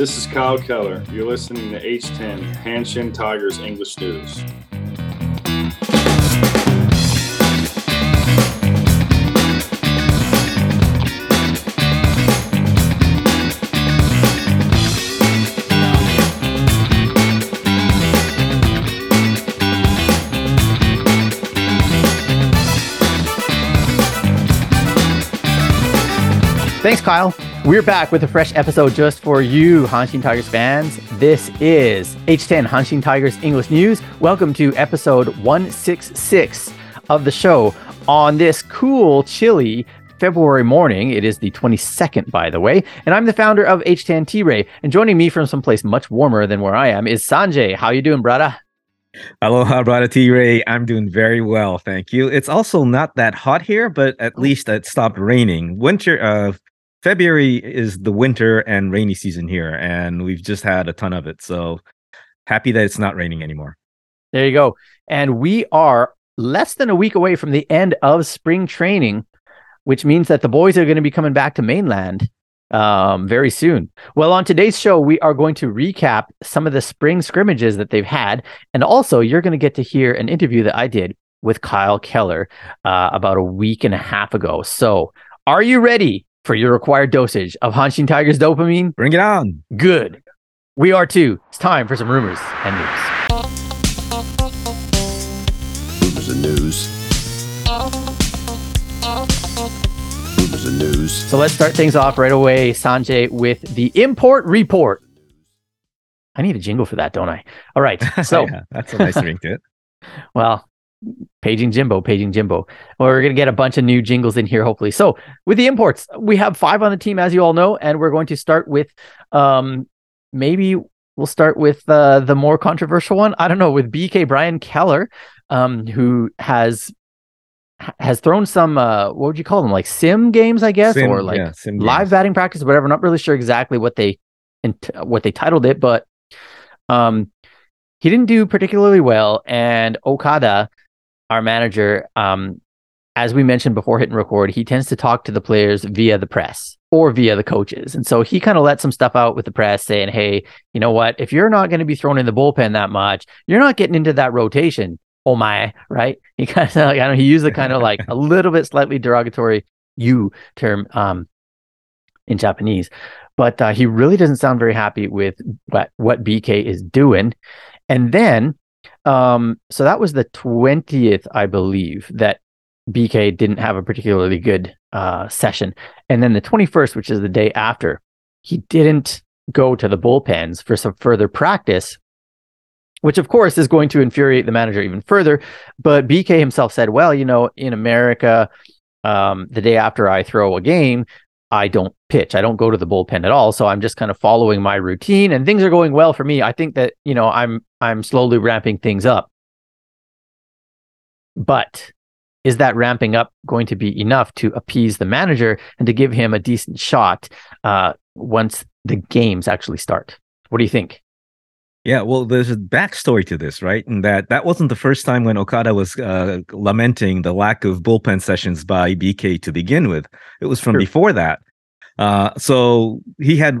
This is Kyle Keller. You're listening to H10 Hanshin Tigers English News. Thanks, Kyle. We're back with a fresh episode just for you, Hanshin Tigers fans. This is H10 Hanshin Tigers English News. Welcome to episode 166 of the show on this cool, chilly February morning. It is the 22nd, by the way. And I'm the founder of H10 T-Ray. And joining me from someplace much warmer than where I am is Sanjay. How you doing, brother? Aloha, brother T Ray. I'm doing very well, thank you. It's also not that hot here, but at least it stopped raining. Winter, uh, February is the winter and rainy season here, and we've just had a ton of it. So happy that it's not raining anymore. There you go. And we are less than a week away from the end of spring training, which means that the boys are going to be coming back to mainland um, very soon. Well, on today's show, we are going to recap some of the spring scrimmages that they've had. And also, you're going to get to hear an interview that I did with Kyle Keller uh, about a week and a half ago. So, are you ready for your required dosage of Hanshin Tigers dopamine? Bring it on. Good. We are too. It's time for some rumors and news. Rumors and news. Rumors and news. So let's start things off right away, Sanjay, with the import report. I need a jingle for that, don't I? All right. So, yeah, that's a nice ring to it. well, paging Jimbo, paging Jimbo. Well, we're going to get a bunch of new jingles in here, hopefully. So, with the imports, we have five on the team, as you all know, and we're going to start with um, maybe we'll start with uh, the more controversial one. I don't know, with BK Brian Keller, um, who has has thrown some uh what would you call them like sim games i guess Sim- or like yeah, live batting practice whatever not really sure exactly what they what they titled it but um he didn't do particularly well and okada our manager um as we mentioned before hitting record he tends to talk to the players via the press or via the coaches. And so he kind of let some stuff out with the press saying hey you know what? If you're not going to be thrown in the bullpen that much you're not getting into that rotation. Oh my right? He kind of like, i don't know he used the kind of like a little bit slightly derogatory you term um in japanese. But uh, he really doesn't sound very happy with what what bk is doing. And then um so that was the 20th i believe that bk didn't have a particularly good uh session and then the 21st which is the day after he didn't go to the bullpens for some further practice which of course is going to infuriate the manager even further. But BK himself said, well, you know, in America, um, the day after I throw a game, I don't pitch. I don't go to the bullpen at all. So I'm just kind of following my routine and things are going well for me. I think that, you know, I'm I'm slowly ramping things up. But is that ramping up going to be enough to appease the manager and to give him a decent shot uh, once the games actually start? What do you think? Yeah, well, there's a backstory to this, right? And that that wasn't the first time when Okada was uh, lamenting the lack of bullpen sessions by BK to begin with. It was from Sure. before that. Uh, so he had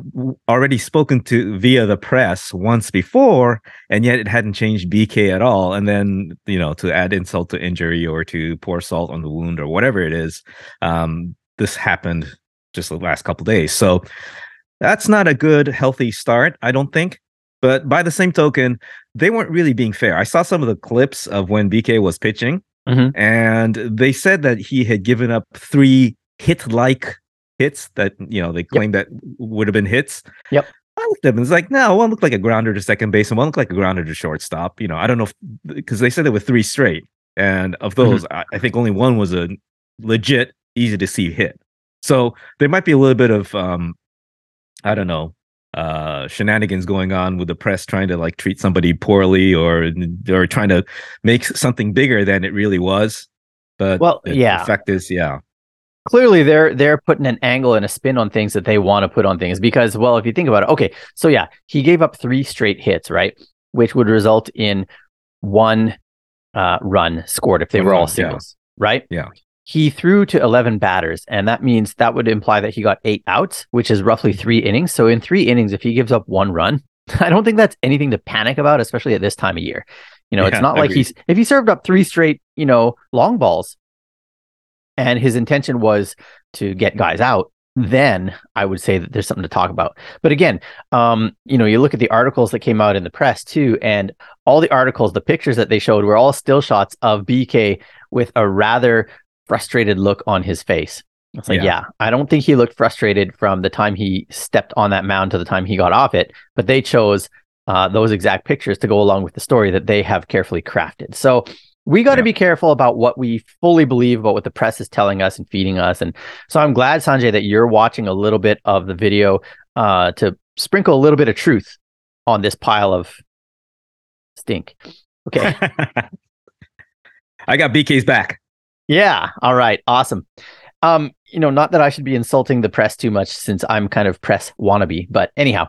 already spoken to via the press once before, and yet it hadn't changed BK at all. And then, you know, to add insult to injury or to pour salt on the wound or whatever it is, um, this happened just the last couple days. So that's not a good, healthy start, I don't think. But by the same token, they weren't really being fair. I saw some of the clips of when BK was pitching, Mhm. and they said that he had given up three hit-like hits that you know they claimed that would have been hits. Yep. I looked at them. It's like, no, one looked like a grounder to second base, and one looked like a grounder to shortstop. You know, I don't know because they said there were three straight, and of those, I, I think only one was a legit, easy to see hit. So there might be a little bit of, um, I don't know, uh shenanigans going on with the press trying to like treat somebody poorly or or trying to make something bigger than it really was but Well, the- yeah. the fact is yeah clearly they're they're putting an angle and a spin on things that they want to put on things because well if you think about it okay so yeah he gave up three straight hits right which would result in one uh, run scored if they were all run, yeah. singles right Yeah. He threw to 11 batters, and that means that would imply that he got eight outs, which is roughly three innings. So in three innings, if he gives up one run, I don't think that's anything to panic about, especially at this time of year. You know, it's Yeah, not like he's if he served up three straight, you know, long balls, and his intention was to get guys out, then I would say that there's something to talk about. But again, um, you know, you look at the articles that came out in the press too, and all the articles, the pictures that they showed were all still shots of BK with a rather frustrated look on his face. It's like, Yeah. yeah. I don't think he looked frustrated from the time he stepped on that mound to the time he got off it, but they chose uh, those exact pictures to go along with the story that they have carefully crafted. So we got to Yeah. be careful about what we fully believe about what the press is telling us and feeding us. And so I'm glad, Sanjay, that you're watching a little bit of the video uh, to sprinkle a little bit of truth on this pile of stink. Okay. I got BK's back. Yeah. All right. Awesome. Um, you know, not that I should be insulting the press too much since I'm kind of press wannabe, but anyhow.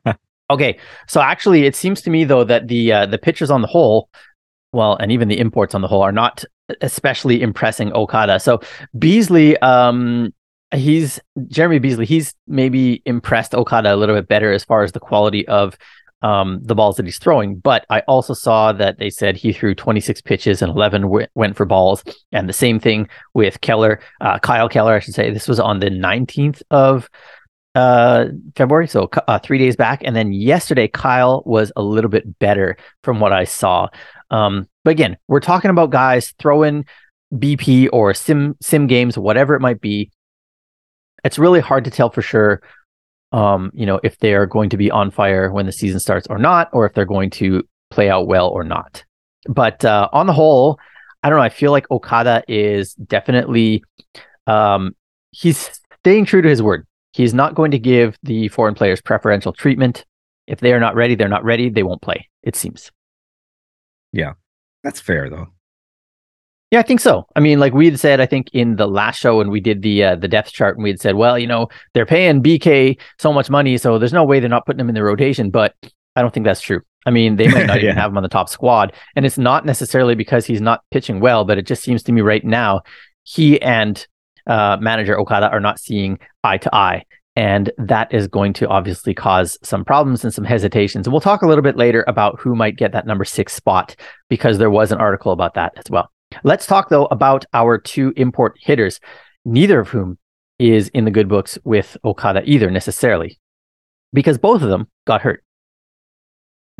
okay. So actually it seems to me though that the uh, the pitchers on the whole, well, and even the imports on the whole are not especially impressing Okada. So Beasley, um he's Jeremy Beasley, he's maybe impressed Okada a little bit better as far as the quality of um, the balls that he's throwing. But I also saw that they said he threw 26 pitches and 11 w- went for balls. And the same thing with Keller, uh, Kyle Keller, I should say. This was on the 19th of uh, February, so uh, three days back. And then yesterday, Kyle was a little bit better from what I saw. Um, but again, we're talking about guys throwing BP or sim sim games, whatever it might be. It's really hard to tell for sure um, you know, if they are going to be on fire when the season starts or not, or if they're going to play out well or not. But uh, on the whole, I don't know. I feel like Okada is definitely um, he's staying true to his word. He's not going to give the foreign players preferential treatment. If they are not ready, they're not ready. They won't play. It seems. Yeah, that's fair though. Yeah, I think so. I mean, like we had said, I think in the last show when we did the uh, the depth chart, and we had said, well, you know, they're paying BK so much money, so there's no way they're not putting him in the rotation. But I don't think that's true. I mean, they might not even have him on the top squad, and it's not necessarily because he's not pitching well, but it just seems to me right now he and uh, manager Okada are not seeing eye to eye. And that is going to obviously cause some problems and some hesitations. And we'll talk a little bit later about who might get that number six spot because there was an article about that as well. Let's talk though about our two import hitters, neither of whom is in the good books with Okada either necessarily, because both of them got hurt.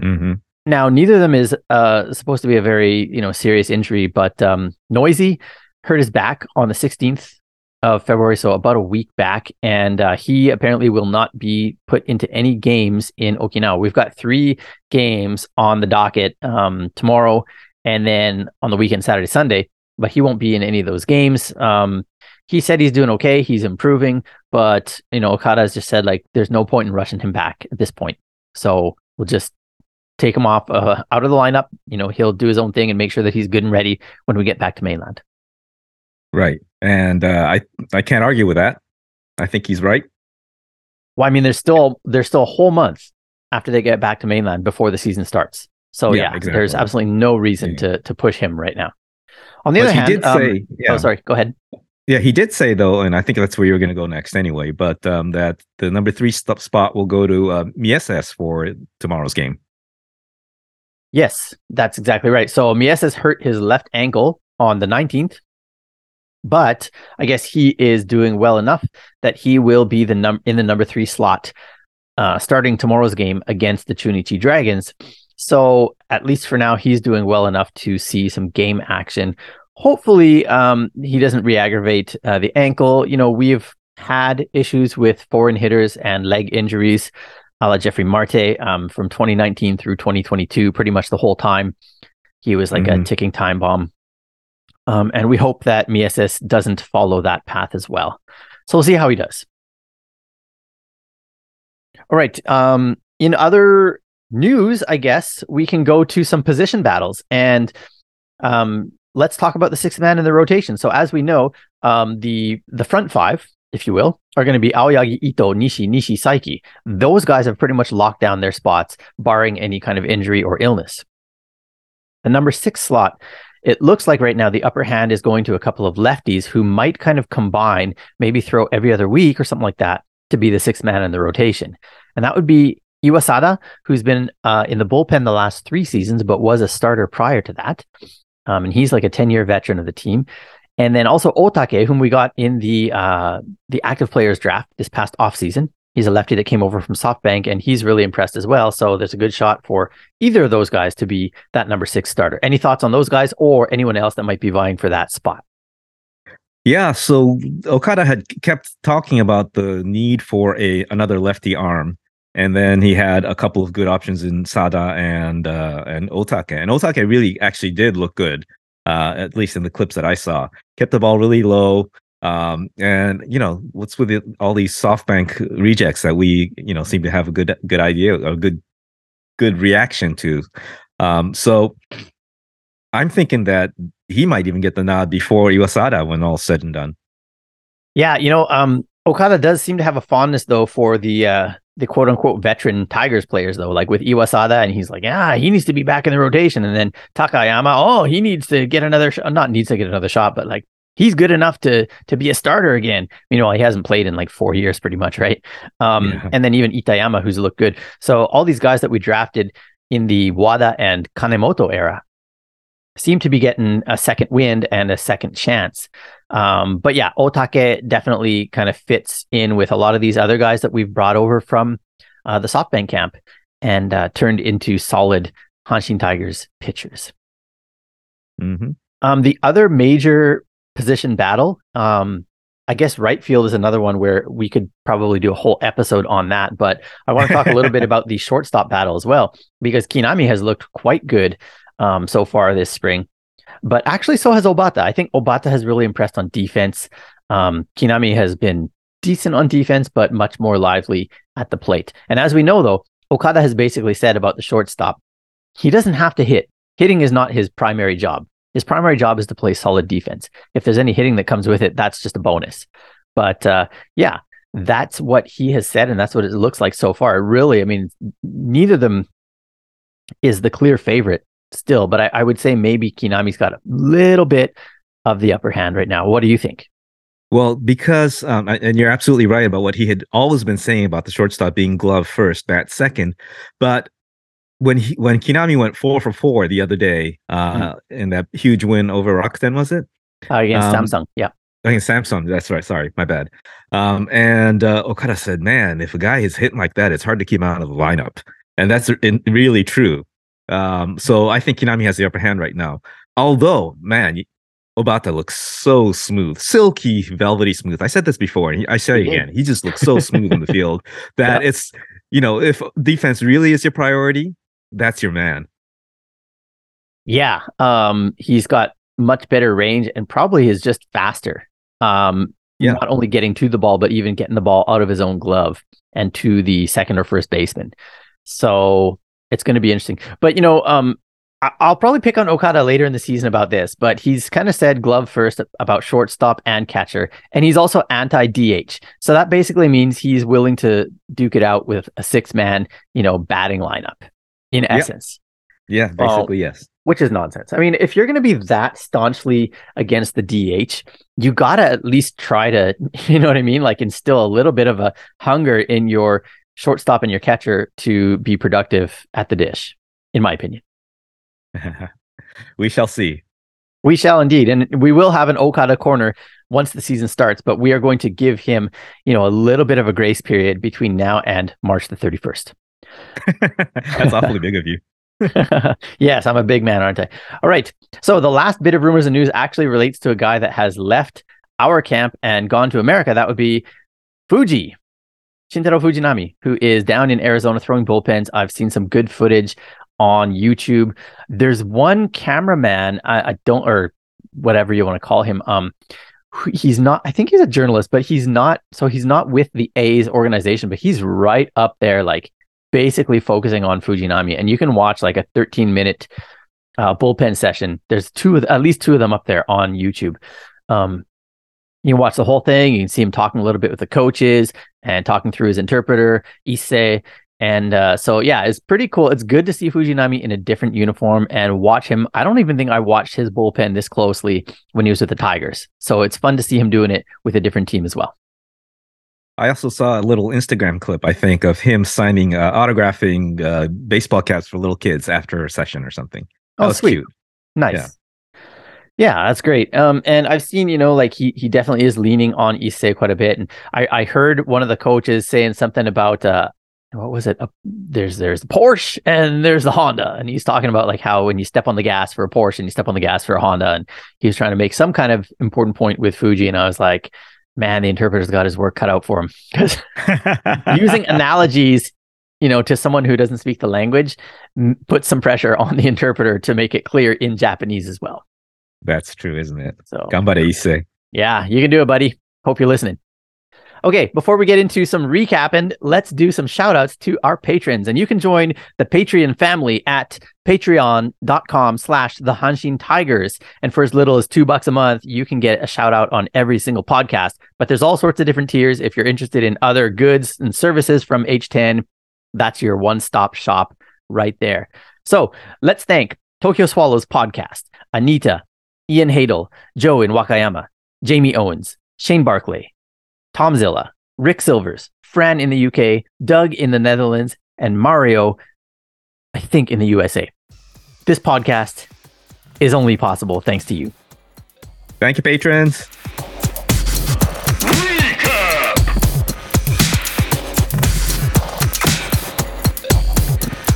hmm Now, neither of them is uh, supposed to be a very you know serious injury, but um, Noisy hurt his back on the 16th of February, so about a week back, and uh, he apparently will not be put into any games in Okinawa. We've got three games on the docket um, tomorrow, and then on the weekend, Saturday, Sunday, but he won't be in any of those games. Um, he said he's doing okay, he's improving, but you know Okada has just said like there's no point in rushing him back at this point, so we'll just take him off uh, out of the lineup. You know, he'll do his own thing and make sure that he's good and ready when we get back to mainland. Right. And uh, I I can't argue with that. I think he's right. Well, I mean, there's still there's still a whole month after they get back to mainland before the season starts. So Yeah, yeah, exactly. there's absolutely no reason Yeah. to to push him right now. On the But other he hand, did um, say, yeah, oh sorry, go ahead. yeah, he did say though, and I think that's where you're going to go next anyway. But um, that the number three stop spot will go to uh, Mieses for tomorrow's game. Yes, that's exactly right. So Mieses hurt his left ankle on the 19th, but I guess he is doing well enough that he will be the num in the number three slot uh, starting tomorrow's game against the Chunichi Dragons. So at least for now, he's doing well enough to see some game action. Hopefully, um, he doesn't re-aggravate uh, the ankle. You know, we've had issues with foreign hitters and leg injuries a la Jeffrey Marte um, from 2019 through 2022, pretty much the whole time. He was like a Mhm. ticking time bomb. Um, and we hope that Mieses doesn't follow that path as well. So we'll see how he does. All right. Um, in other news, I guess we can go to some position battles and um, let's talk about the sixth man in the rotation. So as we know, um, the the front five, if you will, are going to be Aoyagi, Ito, Nishi, Nishi, Saiki. Those guys have pretty much locked down their spots, barring any kind of injury or illness. The number six slot it looks like right now the upper hand is going to a couple of lefties who might kind of combine, maybe throw every other week or something like that to be the sixth man in the rotation. And that would be Iwasada, who's been uh, in the bullpen the last three seasons, but was a starter prior to that. Um, and he's like a 10 year veteran of the team. And then also Otake, whom we got in the uh, the active players draft this past offseason. He's a lefty that came over from SoftBank, and he's really impressed as well. So there's a good shot for either of those guys to be that number six starter. Any thoughts on those guys or anyone else that might be vying for that spot? Yeah, so Okada had kept talking about the need for a another lefty arm, and then he had a couple of good options in Sada and uh, and Otake, and Otake really actually did look good, uh, at least in the clips that I saw. Kept the ball really low, um, and you know what's with it, all these SoftBank rejects that we you know seem to have a good good idea, a good good reaction to. Um, so I'm thinking that he might even get the nod before Iwasada when all's said and done. Yeah, you know, um, Okada does seem to have a fondness though for the uh, the quote unquote veteran Tigers players though, like with Iwasada, and he's like, yeah, he needs to be back in the rotation, and then Takayama, oh, he needs to get another, sh- not needs to get another shot, but like he's good enough to to be a starter again. Meanwhile, he hasn't played in like four years, pretty much, right? Um, yeah. And then even Itayama, who's looked good. So all these guys that we drafted in the Wada and Kanemoto era seem to be getting a second wind and a second chance. Um, but yeah, Otake definitely kind of fits in with a lot of these other guys that we've brought over from uh, the SoftBank camp and uh, turned into solid Hanshin Tigers pitchers. Mm-hmm. Um, the other major position battle, um, I guess right field is another one where we could probably do a whole episode on that. But I want to talk a little bit about the shortstop battle as well, because Kinami has looked quite good um, so far this spring. But actually, so has Obata. I think Obata has really impressed on defense. Um, Kinami has been decent on defense, but much more lively at the plate. And as we know, though, Okada has basically said about the shortstop, he doesn't have to hit. Hitting is not his primary job. His primary job is to play solid defense. If there's any hitting that comes with it, that's just a bonus. But uh, yeah, that's what he has said, and that's what it looks like so far. Really, I mean, neither of them is the clear favorite still, but I, I would say maybe Kinami's got a little bit of the upper hand right now. What do you think? Well, because um, and you're absolutely right about what he had always been saying about the shortstop being glove first, bat second. But when he when Kinami went four for four the other day uh, mm. in that huge win over Rakuten, was it? Uh, against um, Samsung, yeah. Against Samsung, that's right. Sorry, my bad. Um, and uh, Okada said, "Man, if a guy is hitting like that, it's hard to keep him out of the lineup." And that's really true. Um, so I think Kinami has the upper hand right now. Although, man, Obata looks so smooth, silky, velvety smooth. I said this before, and I say it again. He just looks so smooth in the field that yeah. it's, you know, if defense really is your priority, that's your man. Yeah, um, he's got much better range and probably is just faster. Um, yeah. not only getting to the ball, but even getting the ball out of his own glove and to the second or first baseman. So it's going to be interesting. But you know, um, I'll probably pick on Okada later in the season about this, but he's kind of said glove first about shortstop and catcher, and he's also anti DH. So that basically means he's willing to duke it out with a six man, you know, batting lineup. In essence. Yeah, basically well, yes. Which is nonsense. I mean, if you're going to be that staunchly against the DH, you got to at least try to, you know what I mean? Like instill a little bit of a hunger in your shortstop and your catcher to be productive at the dish, in my opinion. we shall see. We shall indeed. And we will have an Okada corner once the season starts, but we are going to give him, you know, a little bit of a grace period between now and March the 31st. That's awfully big of you. yes, I'm a big man, aren't I? All right. So the last bit of rumors and news actually relates to a guy that has left our camp and gone to America. That would be Fuji. Shintaro Fujinami, who is down in Arizona throwing bullpens. I've seen some good footage on YouTube. There's one cameraman, I, I don't, or whatever you want to call him. Um, he's not. I think he's a journalist, but he's not. So he's not with the A's organization, but he's right up there, like basically focusing on Fujinami. And you can watch like a 13 minute uh, bullpen session. There's two, of, at least two of them up there on YouTube. Um, you can watch the whole thing. You can see him talking a little bit with the coaches and talking through his interpreter, Issei, And uh, so, yeah, it's pretty cool. It's good to see Fujinami in a different uniform and watch him. I don't even think I watched his bullpen this closely when he was with the Tigers. So it's fun to see him doing it with a different team as well. I also saw a little Instagram clip, I think, of him signing, uh, autographing uh, baseball caps for little kids after a session or something. That Oh, sweet. cute. Nice. Yeah. Yeah. that's great. Um, and I've seen, you know, like he he definitely is leaning on Issei quite a bit. And I I heard one of the coaches saying something about uh what was it? Uh, there's there's the Porsche and there's the Honda, and he's talking about like how when you step on the gas for a Porsche and you step on the gas for a Honda, and he was trying to make some kind of important point with Fuji, and I was like, man, the interpreter's got his work cut out for him because using analogies you know to someone who doesn't speak the language m- puts some pressure on the interpreter to make it clear in japanese as well That's true, isn't it? so Gambare Issei. yeah you can do it buddy. Hope you're listening. Okay before we get into some recap and let's do some shout outs to our patrons. And you can join the patreon family at patreon.com slash the hanshin tigers. And for as little as two bucks a month you can get a shout out on every single podcast. But there's all sorts of different tiers. If you're interested in other goods and services from h10 that's your one-stop shop right there. So let's thank tokyo swallows podcast anita ian hadel joe in wakayama jamie owens shane barclay tom zilla rick silvers fran in the uk doug in the netherlands and mario i think in the usa this podcast is only possible thanks to you Thank you, patrons.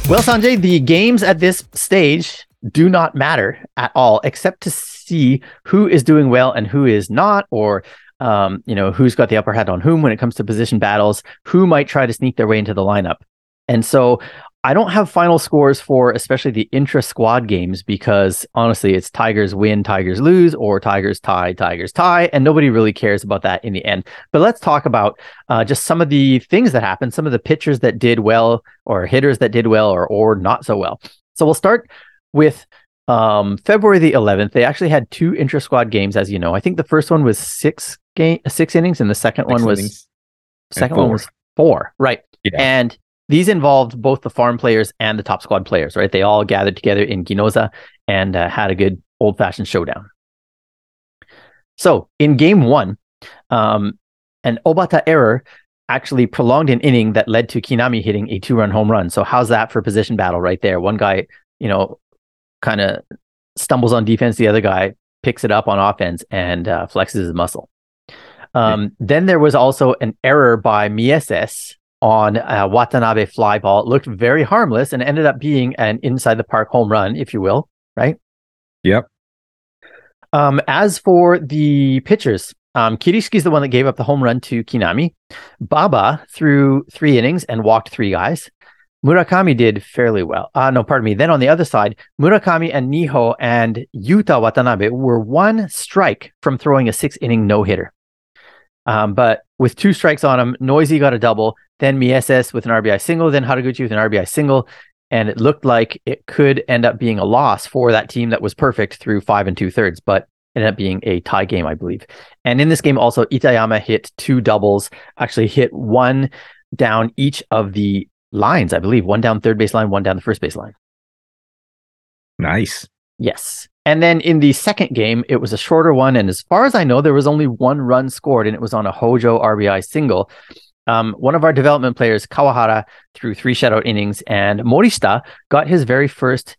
Well, Sanjay, the games at this stage do not matter at all, except to see who is doing well and who is not, or um, you know, who's got the upper hand on whom when it comes to position battles, who might try to sneak their way into the lineup. And so I don't have final scores for especially the intra squad games because honestly, it's Tigers win, Tigers lose, or Tigers tie, Tigers tie, and nobody really cares about that in the end. But let's talk about uh, just some of the things that happened, some of the pitchers that did well, or hitters that did well, or or not so well. So we'll start with um, February the 11th. They actually had two intra squad games, as you know. I think the first one was six game, six innings, and the second one was second one was four, right? Yeah. And these involved both the farm players and the top squad players, right? They all gathered together in Ginoza and uh, had a good old fashioned showdown. So in game one, um, an Obata error actually prolonged an inning that led to Kinami hitting a two run home run. So how's that for position battle right there? One guy, you know, kind of stumbles on defense, the other guy picks it up on offense and uh, flexes his muscle. Um, Then there was also an error by Mieses on a Watanabe fly ball. It looked very harmless and ended up being an inside the park home run, if you will, right? Yep. Um, as for the pitchers, um, Kirishiki's the one that gave up the home run to Kinami. Baba threw three innings and walked three guys. Murakami did fairly well. Uh, no, pardon me. Then on the other side, Murakami and Niho and Yuta Watanabe were one strike from throwing a six inning no hitter. Um, but with two strikes on him, Noisy got a double, then Mieses with an RBI single, then Haraguchi with an RBI single. And it looked like it could end up being a loss for that team that was perfect through five and two thirds, but ended up being a tie game, I believe. And in this game, also, Itayama hit two doubles, actually hit one down each of the lines, I believe, one down third base line, one down the first base line. Nice. Yes. And then in the second game, it was a shorter one. And as far as I know, there was only one run scored, and it was on a Hojo RBI single. Um, one of our development players, Kawahara, threw three shutout innings, and Morishita got his very first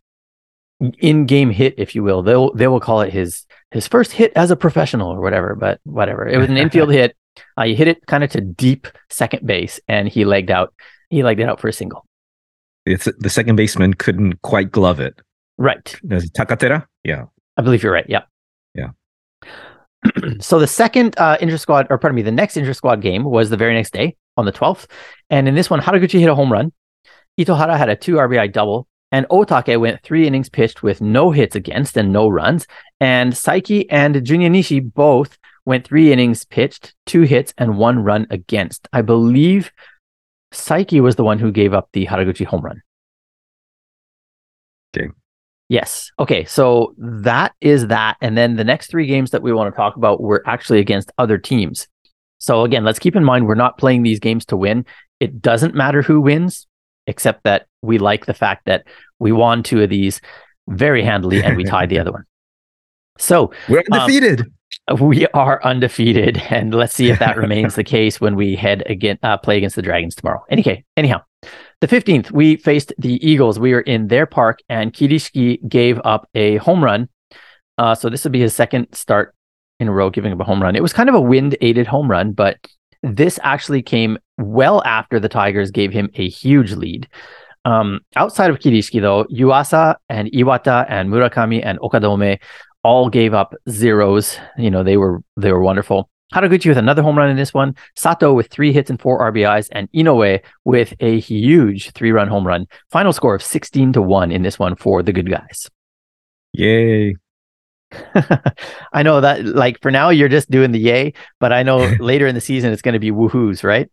in-game hit, if you will. They'll they will call it his his first hit as a professional or whatever. But whatever, it was an infield hit. Uh, he hit it kind of to deep second base, and he legged out. He legged it out for a single. It's the second baseman couldn't quite glove it. Right. Is Takatera? Yeah. I believe you're right. Yeah. Yeah. so the second uh, inter squad, or pardon me, the next inter squad game was the very next day on the 12th. And in this one, Haraguchi hit a home run. Itohara had a two RBI double. And Otake went three innings pitched with no hits against and no runs. And Saiki and Junya Nishi both went three innings pitched, two hits, and one run against. I believe Saiki was the one who gave up the Haraguchi home run. Okay. Yes. Okay. So that is that. And then the next three games that we want to talk about were actually against other teams. So again, let's keep in mind we're not playing these games to win. It doesn't matter who wins. except that we like the fact that we won two of these very handily and we tied the other one. So We're Um, undefeated. We are undefeated, and let's see if that remains the case when we head again uh, play against the Dragons tomorrow. Anyway, anyhow, the fifteenth we faced the Eagles. We were in their park, and Kirishiki gave up a home run. Uh, so this would be his second start in a row giving up a home run. It was kind of a wind aided home run, but this actually came well after the Tigers gave him a huge lead. Um, outside of Kirishiki, though, Yuasa and Iwata and Murakami and Okadome all gave up zeros. You know, they were they were wonderful. Haraguchi with another home run in this one. Sato with three hits and four RBIs, and Inoue with a huge three-run home run. Final score of sixteen to one in this one for the good guys. Yay. I know that, like for now, you're just doing the yay, but I know later in the season it's going to be woohoos, right?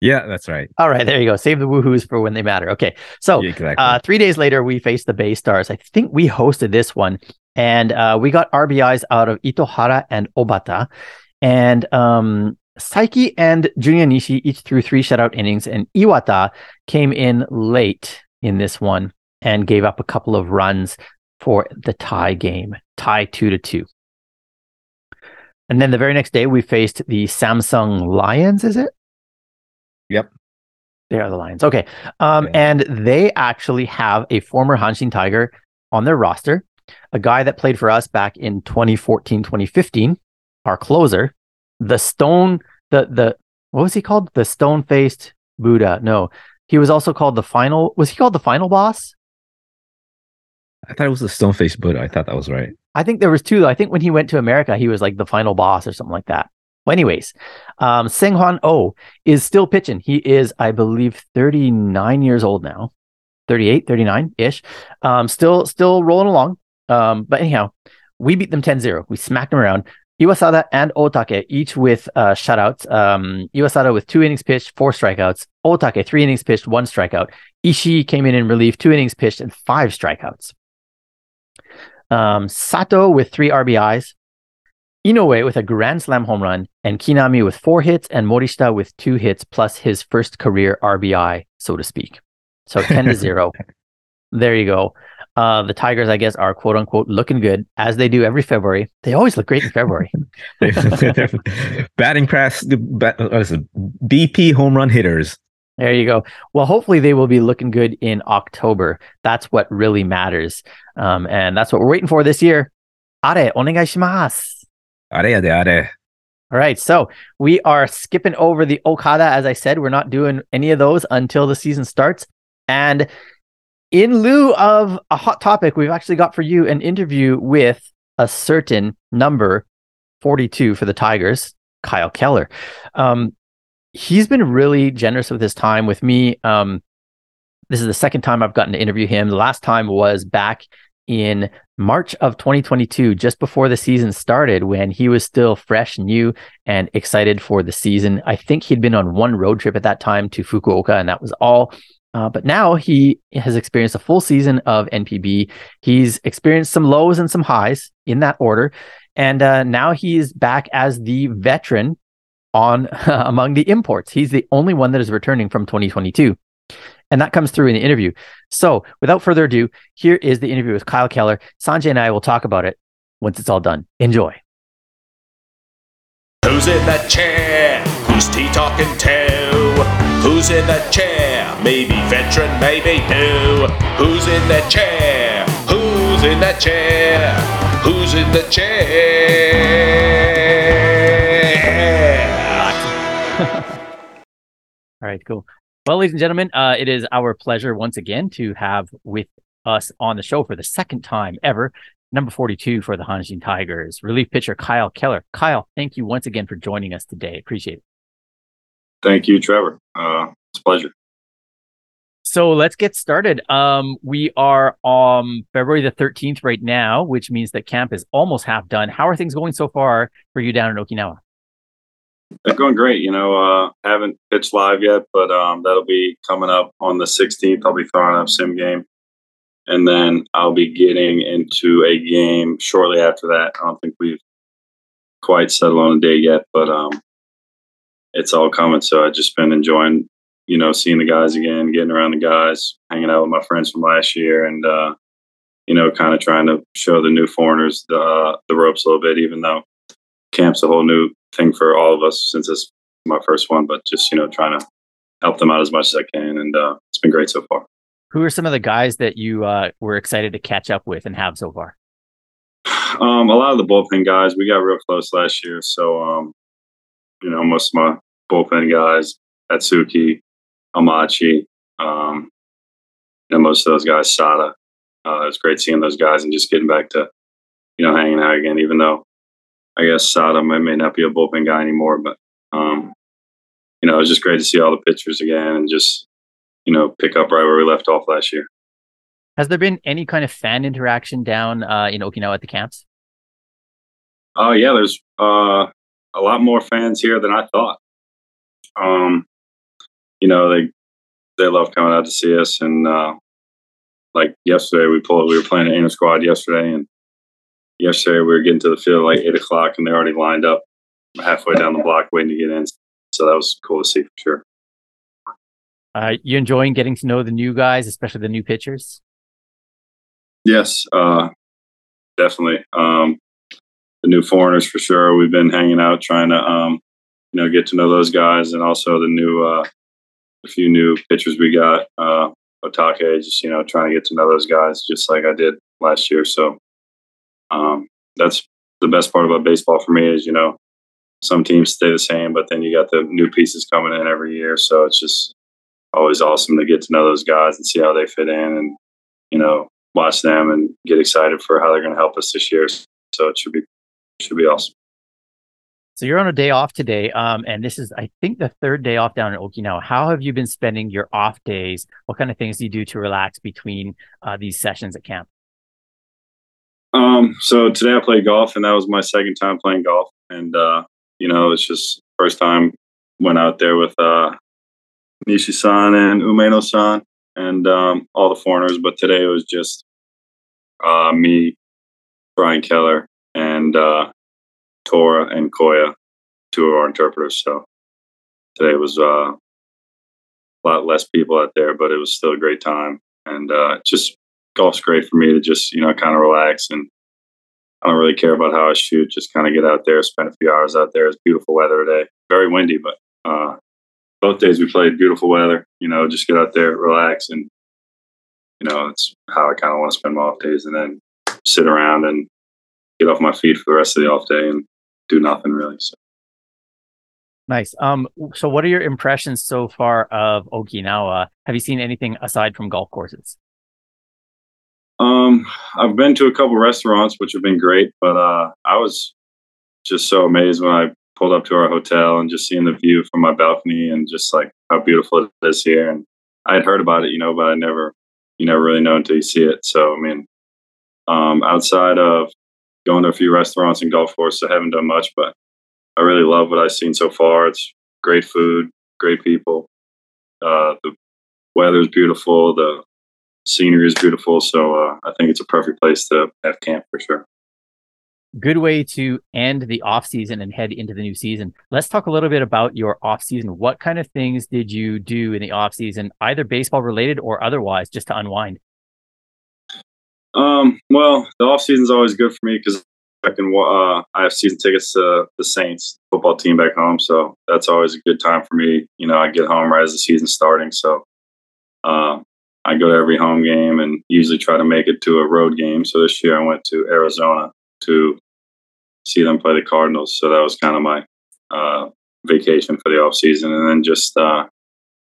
Yeah, that's right. All right, there you go. Save the woohoos for when they matter. Okay, so Yeah, exactly. uh, three days later, we faced the Bay Stars. I think we hosted this one, and uh, we got RBIs out of Itohara and Obata. And um, Saiki and Junya Nishi each threw three shutout innings, and Iwata came in late in this one and gave up a couple of runs for the tie game, tie two to two. And then the very next day, we faced the Samsung Lions. Is it? Yep. They are the Lions. Okay. Um, Yeah. and they actually have a former Hanshin Tiger on their roster, a guy that played for us back in 2014, 2015, our closer, the stone, the the what was he called? The stone faced Buddha. No, he was also called the final. Was he called the final boss? I thought it was the stone faced Buddha. I thought that was right. I think there was two. though. I think when he went to America, he was like the final boss or something like that. Well, anyways, um, Seung-hwan Oh is still pitching. He is, I believe, 39 years old now, 38, 39 ish. Um, still, still rolling along. Um, but anyhow, we beat them 10-0. We smacked them around. Iwasada and Otake each with uh, shutouts. Um, Iwasada with two innings pitched, four strikeouts. Otake three innings pitched, one strikeout. Ishii came in in relief, two innings pitched and five strikeouts. Um, Sato with three RBIs. Inoue with a grand slam home run, and Kinami with four hits, and Morishita with two hits plus his first career RBI, so to speak. So 10 to 0. There you go. Uh, the Tigers, I guess, are quote unquote looking good as they do every February. They always look great in February. Batting press, bat, it? BP home run hitters. There you go. Well, hopefully they will be looking good in October. That's what really matters. Um, and that's what we're waiting for this year. Are, onegaishimasu. Are ya de are. All right, so we are skipping over the Okada. As I said, we're not doing any of those until the season starts. And in lieu of a hot topic, we've actually got for you an interview with a certain number 42 for the Tigers, Kyle Keller. Um, he's been really generous with his time with me. Um, this is the second time I've gotten to interview him. The last time was back in March of 2022, just before the season started, when he was still fresh, new, and excited for the season. I think he'd been on one road trip at that time to Fukuoka, and that was all. Uh, but now he has experienced a full season of NPB. He's experienced some lows and some highs in that order. And uh, now he is back as the veteran on among the imports. He's the only one that is returning from 2022. And that comes through in the interview. So, without further ado, here is the interview with Kyle Keller. Sanjay and I will talk about it once it's all done. Enjoy. Who's in that chair? Who's tea talking to? Who's in that chair? Maybe veteran, maybe new. Who's in that chair? Who's in that chair? Who's in the chair? All right, cool. Well, ladies and gentlemen, uh, it is our pleasure once again to have with us on the show for the second time ever, number 42 for the Hanshin Tigers, relief pitcher Kyle Keller. Kyle, thank you once again for joining us today. Appreciate it. Thank you, Trevor. Uh, it's a pleasure. So let's get started. Um, we are on February the 13th right now, which means that camp is almost half done. How are things going so far for you down in Okinawa? They're going great. You know, uh, haven't pitched live yet, but um, that'll be coming up on the 16th. I'll be throwing up sim game, and then I'll be getting into a game shortly after that. I don't think we've quite settled on a date yet, but um, it's all coming. So I've just been enjoying you know, seeing the guys again, getting around the guys, hanging out with my friends from last year, and uh, you know, kind of trying to show the new foreigners the uh, the ropes a little bit. Even though camp's a whole new thing for all of us since it's my first one, but just you know, trying to help them out as much as I can, and uh, it's been great so far. Who are some of the guys that you uh, were excited to catch up with and have so far? Um, a lot of the bullpen guys, we got real close last year. So, um, you know, most of my bullpen guys, Atsuki, Amachi, um, know, most of those guys, Sada. Uh, it was great seeing those guys and just getting back to, you know, hanging out again, even though I guess Sada may, may not be a bullpen guy anymore, but, um, you know, it was just great to see all the pitchers again and just, you know, pick up right where we left off last year. Has there been any kind of fan interaction down uh, in Okinawa at the camps? Oh yeah, there's uh, a lot more fans here than I thought. Um, you know, they they love coming out to see us, and uh, like yesterday, we pulled. We were playing an inter squad yesterday, and yesterday we were getting to the field like eight o'clock, and they already lined up halfway down the block waiting to get in. So that was cool to see for sure. Uh, you enjoying getting to know the new guys, especially the new pitchers? Yes, uh, definitely. Um, the new foreigners for sure. We've been hanging out, trying to um, you know get to know those guys, and also the new uh, a few new pitchers we got. Uh, Otake, just you know, trying to get to know those guys, just like I did last year. So um, that's the best part about baseball for me is you know some teams stay the same, but then you got the new pieces coming in every year. So it's just always awesome to get to know those guys and see how they fit in, and you know watch them and get excited for how they're going to help us this year. So it should be should be awesome. So you're on a day off today, um, and this is, I think, the third day off down in Okinawa. How have you been spending your off days? What kind of things do you do to relax between uh, these sessions at camp? Um, so today I played golf, and that was my second time playing golf, and uh, you know, it's just first time went out there with uh, Nishi-san and Umeno-san and um, all the foreigners, but today it was just uh, me, Brian Keller, and uh, Tora and Koya, two of our interpreters. So today was uh, a lot less people out there, but it was still a great time. And uh, just golf's great for me to just you know kind of relax and I don't really care about how I shoot. Just kind of get out there, spend a few hours out there. It's beautiful weather today, very windy, but uh, both days we played beautiful weather. You know, just get out there, relax, and you know it's how I kind of want to spend my off days, and then sit around and get off my feet for the rest of the off day and do nothing really. So. Nice. Um. So, what are your impressions so far of Okinawa? Have you seen anything aside from golf courses? Um, I've been to a couple restaurants, which have been great, but uh, I was just so amazed when I pulled up to our hotel and just seeing the view from my balcony and just like how beautiful it is here. And I had heard about it, you know, but I never, you never really know until you see it. So, I mean, um, outside of going to a few restaurants and golf courses, I haven't done much, but I really love what I've seen so far. It's great food, great people. Uh, the weather is beautiful. The scenery is beautiful. So uh, I think it's a perfect place to have camp for sure. Good way to end the off season and head into the new season. Let's talk a little bit about your off season. What kind of things did you do in the off season, either baseball related or otherwise, just to unwind? Um, well, the off season is always good for me because I can. Uh, I have season tickets to the Saints football team back home, so that's always a good time for me. You know, I get home right as the season's starting, so uh, I go to every home game and usually try to make it to a road game. So this year I went to Arizona to see them play the Cardinals. So that was kind of my uh, vacation for the off season, and then just uh,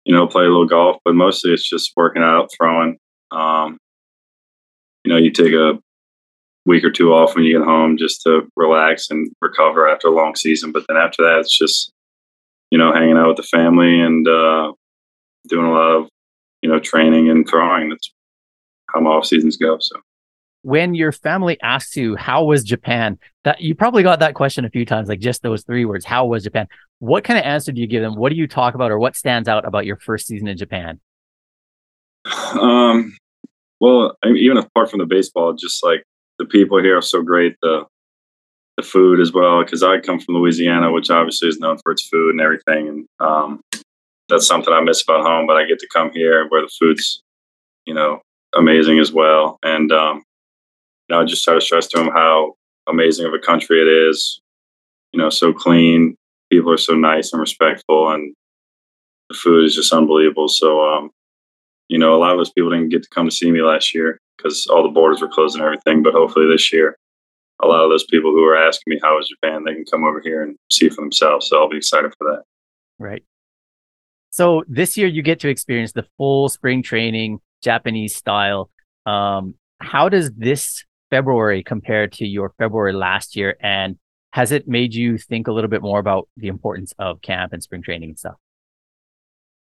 you know play a little golf. But mostly it's just working out, throwing. Um, you know, you take a week or two off when you get home just to relax and recover after a long season. But then after that, it's just you know hanging out with the family and uh, doing a lot of you know, training and throwing. That's how my off seasons go. So when your family asks you how was Japan, that you probably got that question a few times, like just those three words, how was Japan? What kind of answer do you give them? What do you talk about or what stands out about your first season in Japan? Um, well, I mean, even apart from the baseball, just like the people here are so great. The the food as well, because I come from Louisiana, which obviously is known for its food and everything. And um, that's something I miss about home. But I get to come here where the food's, you know, amazing as well. And um, you know, I just try to stress to them how amazing of a country it is. You know, so clean. People are so nice and respectful, and the food is just unbelievable. So, um, you know, a lot of those people didn't get to come to see me last year because all the borders were closed and everything. But hopefully this year, a lot of those people who are asking me how is Japan, they can come over here and see for themselves. So I'll be excited for that. Right. So this year you get to experience the full spring training Japanese style. Um, how does this February compare to your February last year? And has it made you think a little bit more about the importance of camp and spring training and stuff?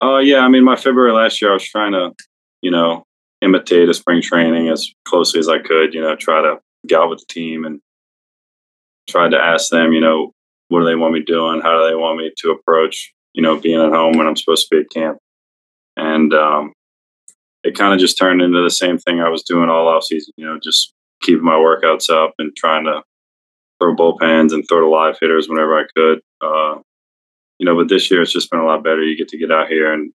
Uh, yeah, I mean, my February last year, I was trying to, you know, imitate a spring training as closely as I could. You know, try to get out with the team and tried to ask them, you know, what do they want me doing? How do they want me to approach, you know, being at home when I'm supposed to be at camp? And um, it kind of just turned into the same thing I was doing all off season. You know, just keeping my workouts up and trying to throw bullpens and throw to live hitters whenever I could. Uh, you know, but this year it's just been a lot better. You get to get out here and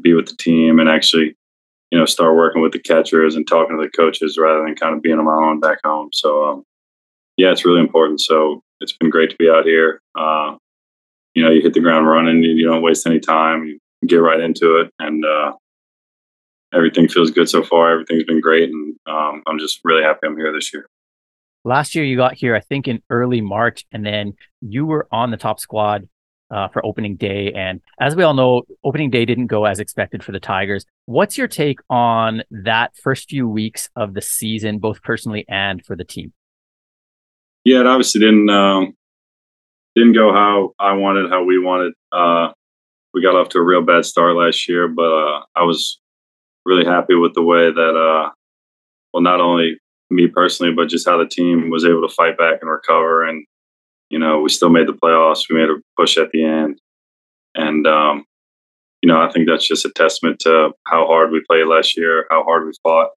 be with the team and actually, you know, start working with the catchers and talking to the coaches rather than kind of being on my own back home. So, um, yeah, it's really important. So it's been great to be out here. Uh, you know, you hit the ground running. You, you, don't waste any time. You get right into it, and uh, everything feels good so far. Everything's been great, and um, I'm just really happy I'm here this year. Last year, you got here, I think, in early March, and then you were on the top squad uh, for opening day. And as we all know, opening day didn't go as expected for the Tigers. What's your take on that first few weeks of the season, both personally and for the team? Yeah, it obviously didn't um, didn't go how I wanted, how we wanted. Uh, we got off to a real bad start last year, but uh, I was really happy with the way that, uh, well, not only me personally, but just how the team was able to fight back and recover. And, you know, we still made the playoffs. We made a push at the end. And, um, you know, I think that's just a testament to how hard we played last year, how hard we fought.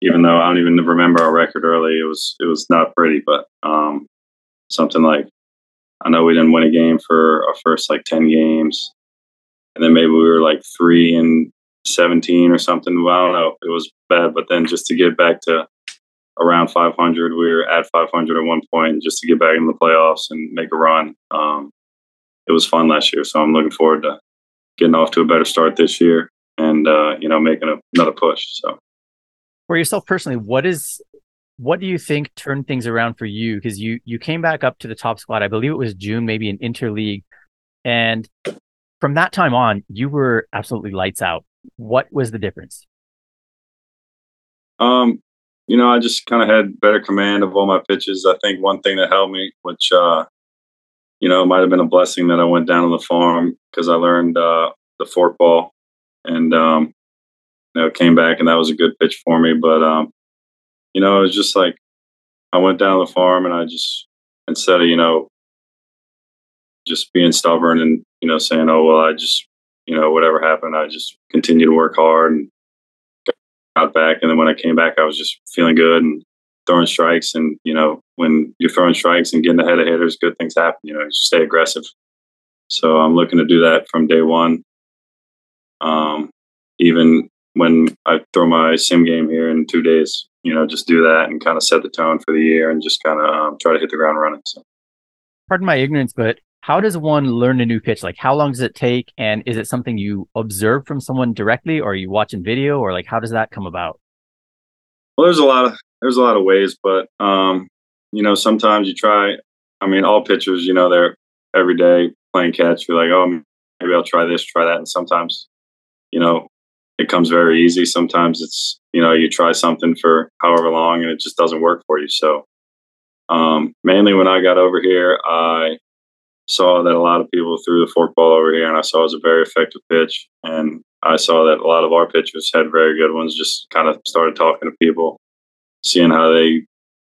Even though I don't even remember our record early, it was it was not pretty, but um, something like I know we didn't win a game for our first like ten games, and then maybe we were like three and 17 or something. I don't know. It was bad. But then just to get back to around 500, we were at 500 at one point, just to get back in the playoffs and make a run. Um, it was fun last year. So I'm looking forward to getting off to a better start this year and, uh, you know, making a, another push. So for yourself personally, what is, what do you think turned things around for you? Because you you came back up to the top squad. I believe it was June, maybe in interleague, and from that time on, you were absolutely lights out what was the difference? Um, you know, I just kind of had better command of all my pitches. I think one thing that helped me, which uh, you know, might have been a blessing that I went down to the farm because I learned uh, the forkball, and um, you know, came back and that was a good pitch for me. But um, you know, it was just like I went down the farm and I just instead of you know just being stubborn and you know saying, oh well, I just you know, whatever happened, I just continued to work hard and got back. And then when I came back, I was just feeling good and throwing strikes. And, you know, when you're throwing strikes and getting ahead of hitters, good things happen. You know, you stay aggressive. So I'm looking to do that from day one. Um, even when I throw my sim game here in two days, you know, just do that and kind of set the tone for the year and just kind of um, try to hit the ground running. So. Pardon my ignorance, but how does one learn a new pitch? Like, how long does it take? And is it something you observe from someone directly, or are you watching video, or like, how does that come about? Well, there's a lot of there's a lot of ways, but um, you know, sometimes you try. I mean, all pitchers, you know, they're every day playing catch. You're like, oh, maybe I'll try this, try that, and sometimes, you know, it comes very easy. Sometimes it's you know, you try something for however long and it just doesn't work for you. So, um, mainly when I got over here, I saw that a lot of people threw the forkball over here, and I saw it was a very effective pitch. And I saw that a lot of our pitchers had very good ones. Just kind of started talking to people, seeing how they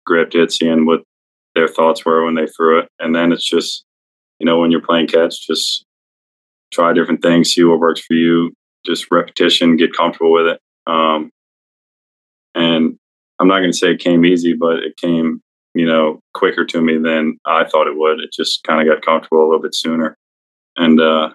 gripped it, seeing what their thoughts were when they threw it, and then it's just, you know, when you're playing catch, just try different things, see what works for you. Just repetition, get comfortable with it. Um, and I'm not going to say it came easy, but it came you know, quicker to me than I thought it would. It just kind of got comfortable a little bit sooner. And, uh,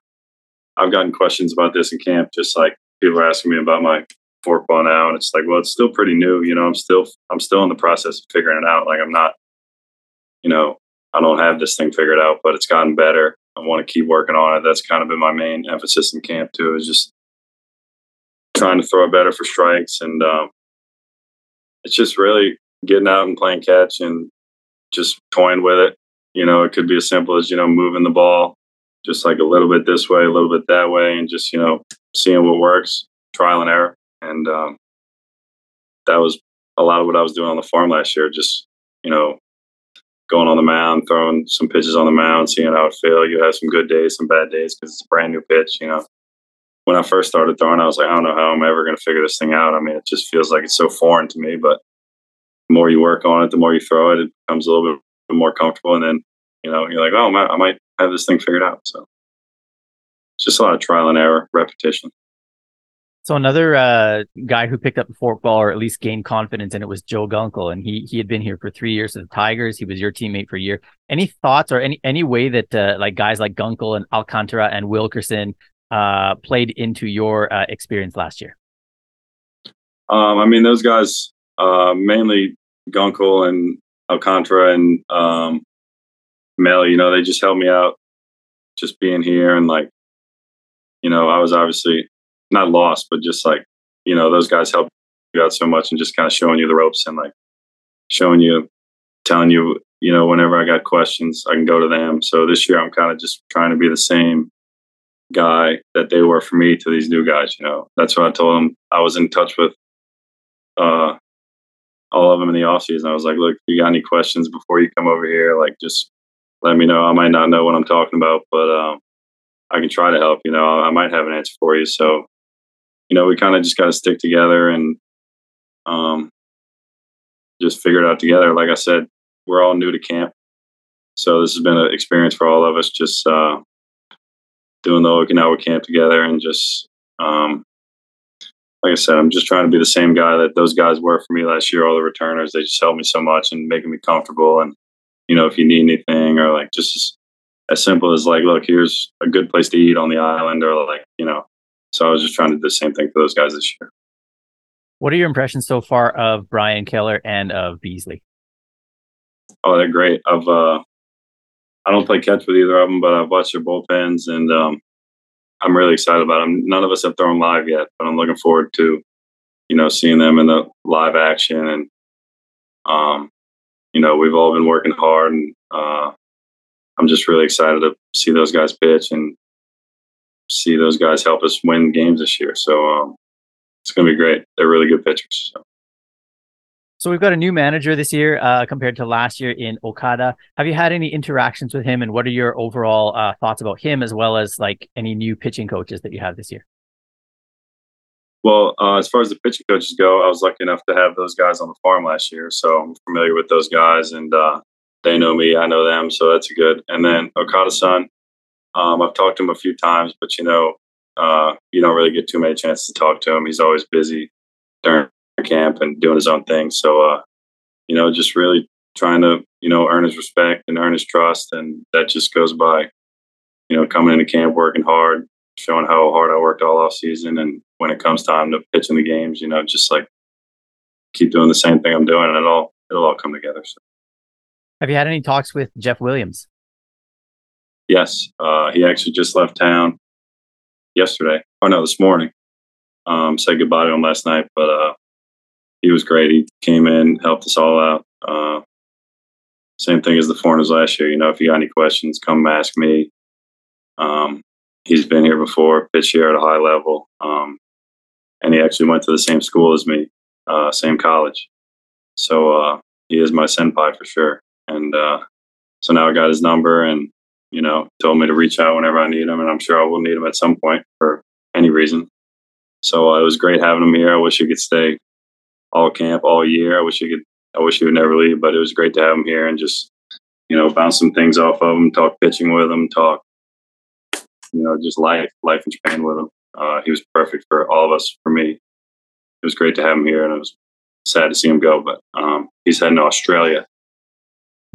I've gotten questions about this in camp, just like people are asking me about my fork forkball now, and it's like, well, it's still pretty new. You know, I'm still I'm still in the process of figuring it out. Like I'm not, you know, I don't have this thing figured out, but it's gotten better. I want to keep working on it. That's kind of been my main emphasis in camp too, is just trying to throw it better for strikes, and um, it's just really getting out and playing catch and just toying with it. You know, it could be as simple as you know moving the ball just like a little bit this way, a little bit that way, and just you know seeing what works, trial and error, and um, that was a lot of what I was doing on the farm last year. Just you know going on the mound, throwing some pitches on the mound, seeing how it feel. You have some good days, some bad days because it's a brand new pitch. You know, when I first started throwing, I was like, I don't know how I'm ever going to figure this thing out. I mean, it just feels like it's so foreign to me. But the more you work on it, the more you throw it, it becomes a little bit more comfortable. And then you know, you're like, oh, man, I might have this thing figured out. So it's just a lot of trial and error, repetition. So another uh, guy who picked up the forkball or at least gained confidence in it was Joe Gunkel, and he he had been here for three years with the Tigers. He was your teammate for a year. Any thoughts or any any way that uh, like guys like Gunkel and Alcantara and Wilkerson uh, played into your uh, experience last year? Um, I mean, those guys uh, mainly Gunkel and Alcantara and um, Mel. You know, they just helped me out, just being here and like, you know, I was obviously not lost, but just like, you know, those guys helped you out so much and just kind of showing you the ropes and like showing you, telling you, you know, whenever I got questions, I can go to them. So this year I'm kind of just trying to be the same guy that they were for me to these new guys, you know. That's what I told them. I was in touch with uh all of them in the off season. I was like, look, if you got any questions before you come over here, like just let me know. I might not know what I'm talking about, but um, I can try to help. You know, I might have an answer for you. So you know, we kind of just got to stick together and um, just figure it out together. Like I said, we're all new to camp, so this has been an experience for all of us. Just uh, doing the Okinawa camp together, and just um, like I said, I'm just trying to be the same guy that those guys were for me last year. All the returners, they just helped me so much and making me comfortable. And you know, if you need anything, or like just as, as simple as like, look, here's a good place to eat on the island, or like, you know, so I was just trying to do the same thing for those guys this year. What are your impressions so far of Brian Keller and of Beasley? Oh, they're great. I've uh, I don't play catch with either of them, but I've watched their bullpens, and um, I'm really excited about them. None of us have thrown live yet, but I'm looking forward to, you know, seeing them in the live action. And, um, you know, we've all been working hard, and uh, I'm just really excited to see those guys pitch and see those guys help us win games this year. So um, it's going to be great. They're really good pitchers. So. So. we've got a new manager this year uh, compared to last year in Okada. Have you had any interactions with him, and what are your overall uh, thoughts about him, as well as like any new pitching coaches that you have this year? Well, uh, as far as the pitching coaches go, I was lucky enough to have those guys on the farm last year, so I'm familiar with those guys, and uh, they know me, I know them, so that's good. And then Okada-san, um, I've talked to him a few times, but you know, uh, you don't really get too many chances to talk to him. He's always busy during camp and doing his own thing. So, uh, you know, just really trying to, you know, earn his respect and earn his trust. And that just goes by, you know, coming into camp, working hard, showing how hard I worked all off season. And when it comes time to pitch in the games, you know, just like keep doing the same thing I'm doing and it'll all, it'll all come together. So. Have you had any talks with Jeff Williams? Yes, uh, he actually just left town yesterday. Oh no, this morning. Um, said goodbye to him last night, but uh, he was great. He came in, helped us all out. Uh, same thing as the foreigners last year. You know, if you got any questions, come ask me. Um, he's been here before, pitched here at a high level, um, and he actually went to the same school as me, uh, same college. So uh, he is my senpai for sure. And uh, so now I got his number, and you know, told me to reach out whenever I need him, and I'm sure I will need him at some point for any reason. So uh, it was great having him here. I wish he could stay all camp all year. I wish he could. I wish he would never leave, but it was great to have him here and just you know bounce some things off of him, talk pitching with him, talk you know just life, life in Japan with him. Uh, he was perfect for all of us. For me, it was great to have him here, and it was sad to see him go. But um, he's heading to Australia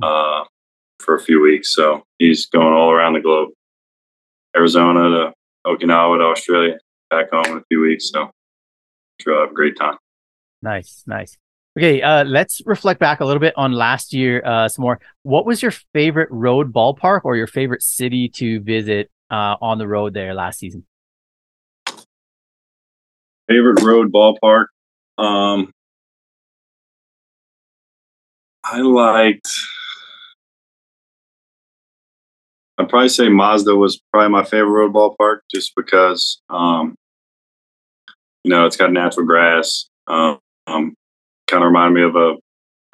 uh, for a few weeks. So he's going all around the globe, Arizona to Okinawa to Australia, back home in a few weeks. So, sure have a great time. Nice, nice. Okay, uh, let's reflect back a little bit on last year uh, some more. What was your favorite road ballpark or your favorite city to visit uh, on the road there last season? Favorite road ballpark? Um, I liked. I'd probably say Mazda was probably my favorite road ballpark, just because um, you know it's got natural grass. Um, um, kind of reminded me of a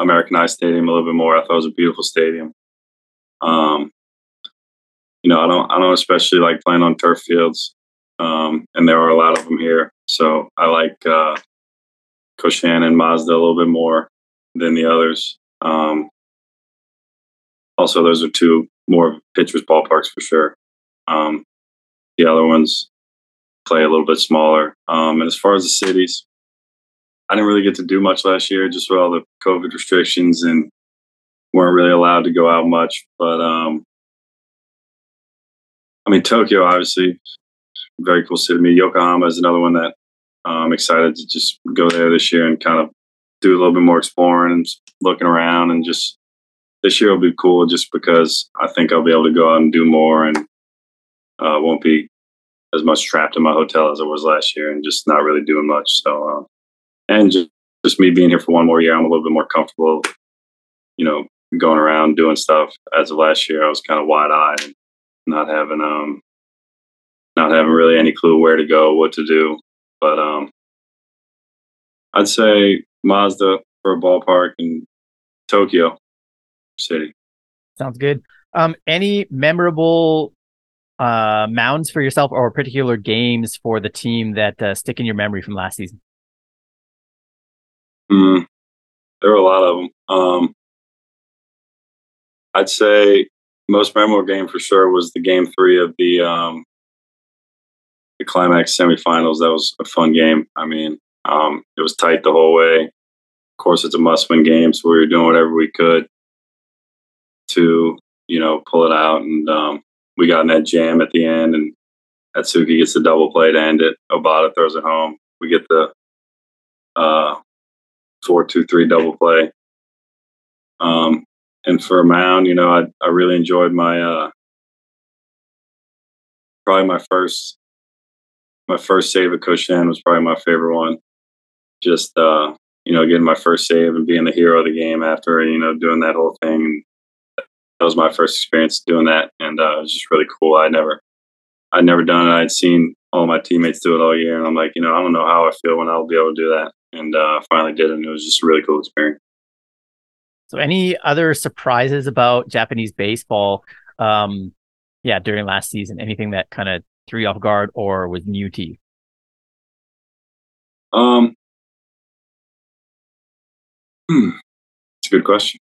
Americanized stadium a little bit more. I thought it was a beautiful stadium. Um, you know, I don't, I don't especially like playing on turf fields, um, and there are a lot of them here. So I like uh, Koshien and Mazda a little bit more than the others. Um, also, those are two more pitchers ballparks for sure. Um, the other ones play a little bit smaller. Um, and as far as the cities, I didn't really get to do much last year, just with all the COVID restrictions and weren't really allowed to go out much. But um, I mean, Tokyo, obviously, very cool city. Yokohama is another one that I'm um, excited to just go there this year and kind of do a little bit more exploring and looking around. And just this year will be cool just because I think I'll be able to go out and do more and uh, won't be as much trapped in my hotel as I was last year and just not really doing much. So, uh, and just, just me being here for one more year, I'm a little bit more comfortable, you know, going around doing stuff. As of last year, I was kind of wide eyed and not having um not having really any clue where to go, what to do. But um I'd say Mazda for a ballpark in Tokyo City. Sounds good. Um, any memorable uh, mounds for yourself or particular games for the team that uh, stick in your memory from last season? Mm, there were a lot of them. Um, I'd say most memorable game for sure was the game three of the um, the climax semifinals. That was a fun game. I mean, um, it was tight the whole way. Of course, it's a must-win game, so we were doing whatever we could to you know pull it out, and um, we got in that jam at the end, and Atsuki gets the double play to end it. Obata throws it home. We get the uh, four two three double play. Um, and for a mound, you know, I I really enjoyed my uh, probably my first my first save at Koshien was probably my favorite one. Just uh, you know, getting my first save and being the hero of the game after you know doing that whole thing. That was my first experience doing that, and uh, it was just really cool. I never, I'd never done it. I'd seen all my teammates do it all year, and I'm like, you know, I don't know how I feel when I'll be able to do that and uh, finally did. And it was just a really cool experience. So, any other surprises about Japanese baseball? Um, yeah, during last season, anything that kind of threw you off guard or was new to you? Um, hmm, it's a good question.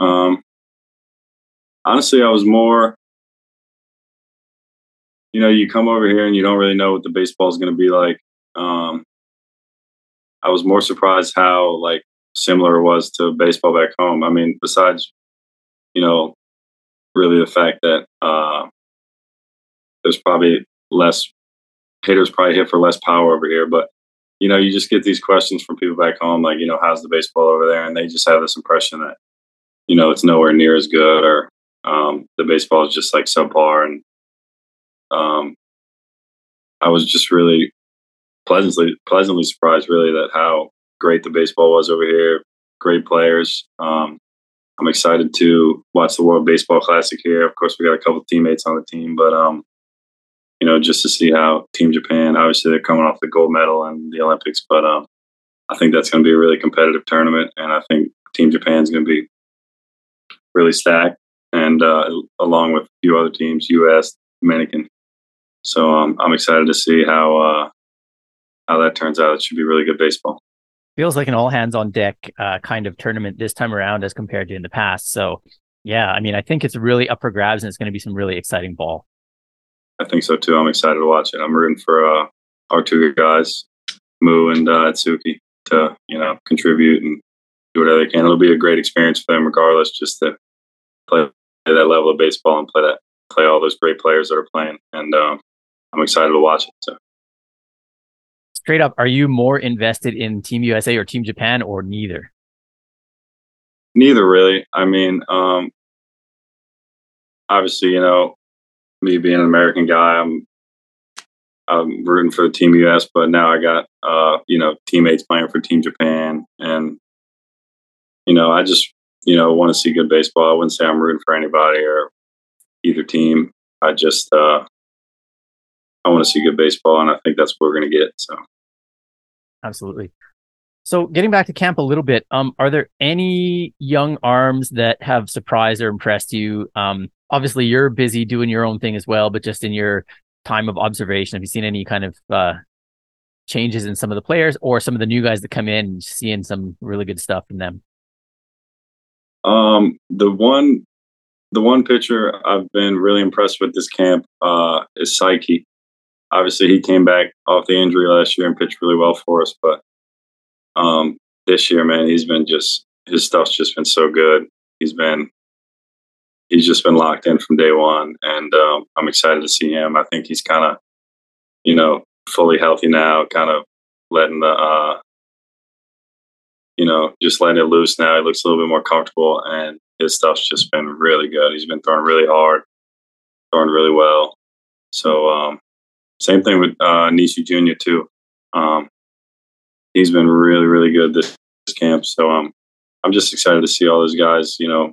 Um, honestly, I was more, you know, you come over here and you don't really know what the baseball is going to be like. Um, I was more surprised how like similar it was to baseball back home. I mean, besides, you know, really the fact that uh, there's probably less hitters probably hit for less power over here, but you know, you just get these questions from people back home, like, you know, how's the baseball over there? And they just have this impression that, you know, it's nowhere near as good or um, the baseball is just like subpar. And um, I was just really pleasantly pleasantly surprised, really, that how great the baseball was over here. Great players. Um, I'm excited to watch the World Baseball Classic here. Of course, we got a couple teammates on the team, but um, you know, just to see how Team Japan. Obviously, they're coming off the gold medal in the Olympics, but um, I think that's going to be a really competitive tournament, and I think Team Japan is going to be really stacked, and uh, along with a few other teams, U.S., Dominican. So um, I'm excited to see how uh, how that turns out. It should be really good baseball. Feels like an all hands on deck uh, kind of tournament this time around as compared to in the past. So, yeah, I mean, I think it's really up for grabs and it's going to be some really exciting ball. I think so too. I'm excited to watch it. I'm rooting for uh, our two guys, Moo and uh, Atsuki, to you know contribute and do whatever they can. It'll be a great experience for them, regardless, just to play that level of baseball and play that play all those great players that are playing. And um, I'm excited to watch it. So Straight up, are you more invested in Team USA or Team Japan or neither? neither really. I mean, um, obviously, you know, me being an American guy, I'm I'm rooting for Team US, but now I got uh, you know teammates playing for Team Japan, and you know I just you know want to see good baseball. I wouldn't say I'm rooting for anybody or either team. I just uh, I want to see good baseball, and I think that's what we're going to get. So Absolutely. So getting back to camp a little bit, um, are there any young arms that have surprised or impressed you? Um, obviously you're busy doing your own thing as well, but just in your time of observation, have you seen any kind of uh, changes in some of the players or some of the new guys that come in, seeing some really good stuff from them? Um, the one, the one pitcher I've been really impressed with this camp uh, is Saiki. Obviously, he came back off the injury last year and pitched really well for us. But um, this year, man, he's been just his stuff's just been so good. He's been he's just been locked in from day one, and um, I'm excited to see him. I think he's kind of, you know, fully healthy now, kind of letting the, uh, you know, just letting it loose now. He looks a little bit more comfortable, and his stuff's just been really good. He's been throwing really hard, throwing really well. So, um, same thing with uh, Nishi Jun too. Um, he's been really, really good this, this camp. So, um, I'm just excited to see all those guys, you know,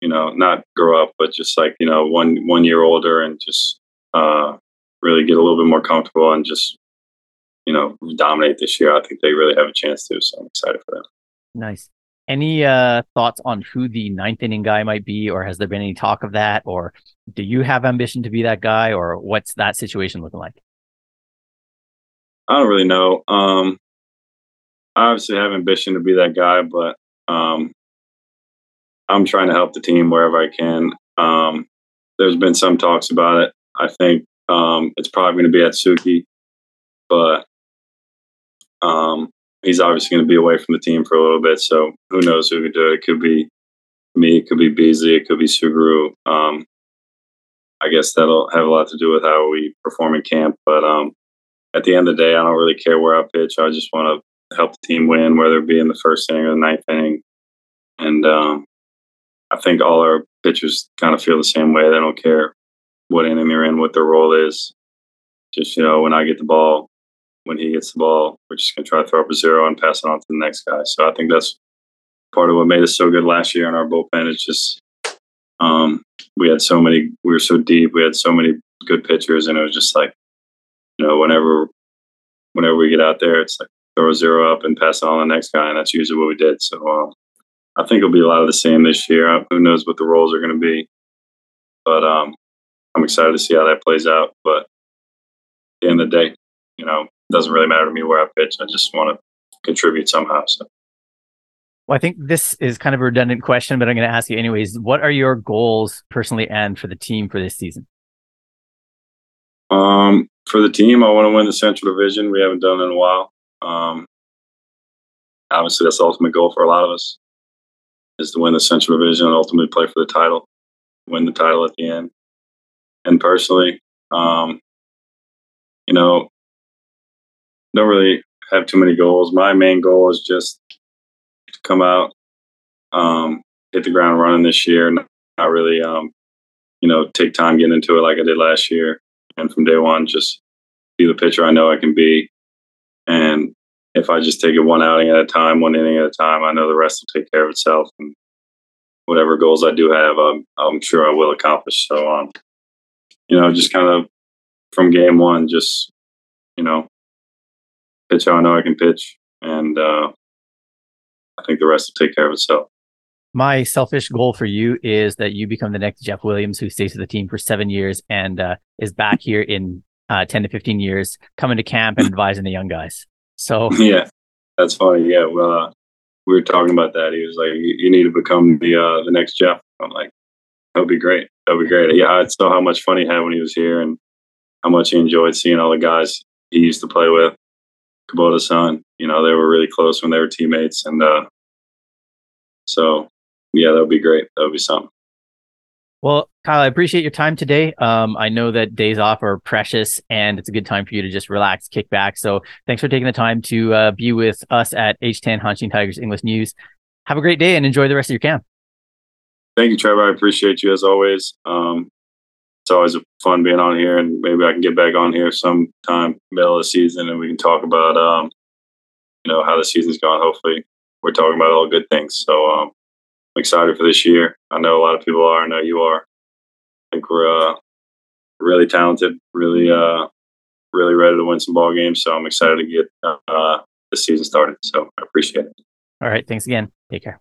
you know, not grow up, but just like, you know, one one year older and just uh, really get a little bit more comfortable and just, you know, dominate this year. I think they really have a chance to. So I'm excited for them. Nice. Any uh, thoughts on who the ninth inning guy might be, or has there been any talk of that, or do you have ambition to be that guy, or what's that situation looking like? I don't really know. Um, I obviously have ambition to be that guy, but um, I'm trying to help the team wherever I can. Um, there's been some talks about it. I think um, it's probably going to be Atsuki, but um, he's obviously going to be away from the team for a little bit. So who knows who could do it? It could be me, it could be Beasley, it could be Suguru. Um, I guess that'll have a lot to do with how we perform in camp. But um, at the end of the day, I don't really care where I pitch. I just want to help the team win, whether it be in the first inning or the ninth inning. And um, I think all our pitchers kind of feel the same way. They don't care what inning they're in, what their role is. Just, you know, when I get the ball, when he gets the ball, we're just going to try to throw up a zero and pass it on to the next guy. So I think that's part of what made us so good last year in our bullpen. It's just um, we had so many, we were so deep, we had so many good pitchers, and it was just like, you know, whenever whenever we get out there, it's like throw a zero up and pass it on to the next guy, and that's usually what we did. So um, I think it'll be a lot of the same this year. Who knows what the roles are going to be, but um, I'm excited to see how that plays out. But at the end of the day, you know, doesn't really matter to me where I pitch. I just want to contribute somehow. So. Well, I think this is kind of a redundant question, but I'm going to ask you anyways. What are your goals personally and for the team for this season? Um, for the team, I want to win the Central Division. We haven't done it in a while. Um, obviously, that's the ultimate goal for a lot of us is to win the Central Division and ultimately play for the title, win the title at the end. And personally, um, you know, don't really have too many goals. My main goal is just to come out, um, hit the ground running this year, not, not really, um, you know, take time getting into it like I did last year. And from day one, just be the pitcher I know I can be. And if I just take it one outing at a time, one inning at a time, I know the rest will take care of itself. And whatever goals I do have, I'm, I'm sure I will accomplish. So, um, you know, just kind of from game one, just, you know, pitch how I know I can pitch. And uh, I think the rest will take care of itself. My selfish goal for you is that you become the next Jeff Williams who stays with the team for seven years and uh, is back here in uh, 10 to 15 years, coming to camp and advising the young guys. So, yeah, that's funny. Yeah. Well, uh, we were talking about that. He was like, you, need to become the, uh, the next Jeff. I'm like, that'd be great. That'd be great. Yeah. I saw how much fun he had when he was here and how much he enjoyed seeing all the guys he used to play with. Kubota-san, you know, they were really close when they were teammates. And uh, so, yeah, that would be great. That would be something. Well, Kyle, I appreciate your time today. Um, I know that days off are precious and it's a good time for you to just relax, kick back. So thanks for taking the time to uh, be with us at H10 Hanshin Tigers English News. Have a great day and enjoy the rest of your camp. Thank you, Trevor. I appreciate you as always. Um, it's always fun being on here, and maybe I can get back on here sometime middle of the season, and we can talk about um, you know how the season's gone. Hopefully, we're talking about all good things. So um, I'm excited for this year. I know a lot of people are. I know you are. I think we're uh, really talented, really, uh, really ready to win some ball games. So I'm excited to get uh, the season started. So I appreciate it. All right. Thanks again. Take care.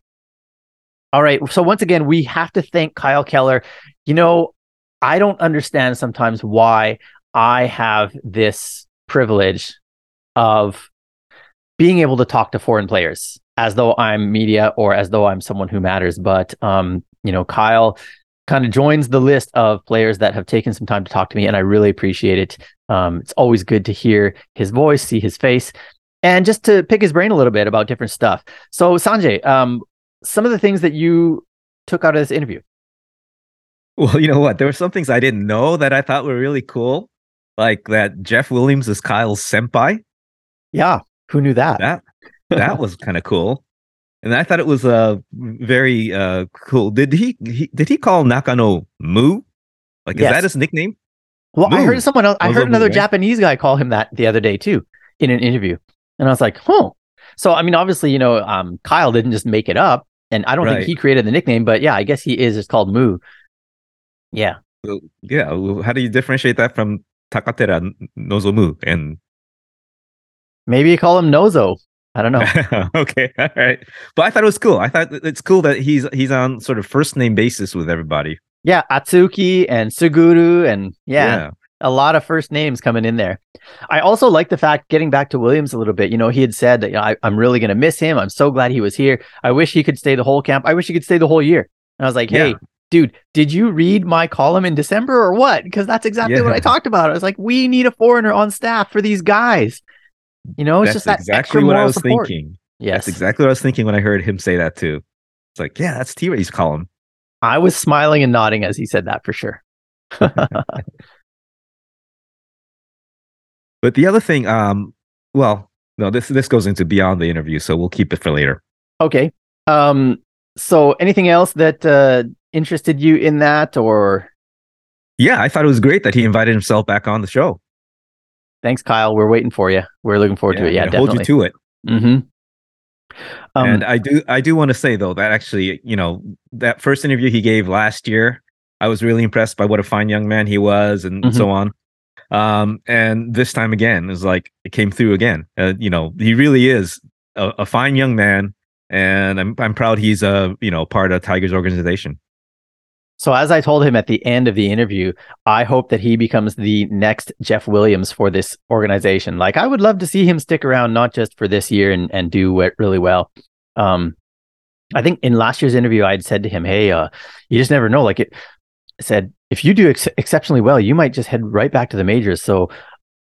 All right. So once again, we have to thank Kyle Keller. You know, I don't understand sometimes why I have this privilege of being able to talk to foreign players as though I'm media or as though I'm someone who matters. But um, you know, Kyle kind of joins the list of players that have taken some time to talk to me, and I really appreciate it. Um, it's always good to hear his voice, see his face, and just to pick his brain a little bit about different stuff. So, Sanjay, um, some of the things that you took out of this interview. Well, you know what? There were some things I didn't know that I thought were really cool, like that Jeff Williams is Kyle's senpai. Yeah, who knew that? That that was kind of cool. And I thought it was uh very uh cool. Did he, he did he call Nakano Moo? Like Yes. is that his nickname? Well, I heard someone else. I heard another moo, right? Japanese guy call him that the other day too, in an interview, and I was like, "Huh." So, I mean, obviously, you know, um, Kyle didn't just make it up, and I don't think he created the nickname, but yeah, I guess he is. It's called Moo. Yeah, yeah. How do you differentiate that from Takatera Nozomu? And maybe you call him Nozo. I don't know. okay, all right. But I thought it was cool. I thought it's cool that he's he's on sort of first name basis with everybody. yeah, Atsuki and Suguru, and yeah, a lot of first names coming in there. I also like the fact, getting back to Williams a little bit, you know, he had said that, you know, I, I'm really going to miss him. I'm so glad he was here. I wish he could stay the whole camp. I wish he could stay the whole year. And I was like, hey, Yeah. Dude, did you read my column in December or what? Because that's exactly what I talked about. I was like, we need a foreigner on staff for these guys. You know, it's That's just that exactly what I was support. thinking. Yes. That's exactly what I was thinking when I heard him say that too. It's like, yeah, that's T Ray's column. I was smiling and nodding as he said that for sure. But the other thing, um, well, no, this this goes into beyond the interview, so we'll keep it for later. Okay. Um, so anything else that uh, interested you in that or Yeah, I thought it was great that he invited himself back on the show. thanks, Kyle. We're waiting for you. We're looking forward to it. Yeah, I'm hold you to it. Mm-hmm. Um, and I do I do want to say though that actually, you know, that first interview he gave last year, I was really impressed by what a fine young man he was and Mhm. so on. Um, and this time again, is like it came through again. Uh, you know, he really is a, a fine young man, and I'm I'm proud he's a you know part of Tigers organization. So as I told him at the end of the interview, I hope that he becomes the next Jeff Williams for this organization. Like I would love to see him stick around, not just for this year and, and do it really well. Um, I think in last year's interview, I'd said to him, Hey, uh, you just never know. Like it I said, if you do ex- exceptionally well, you might just head right back to the majors. So,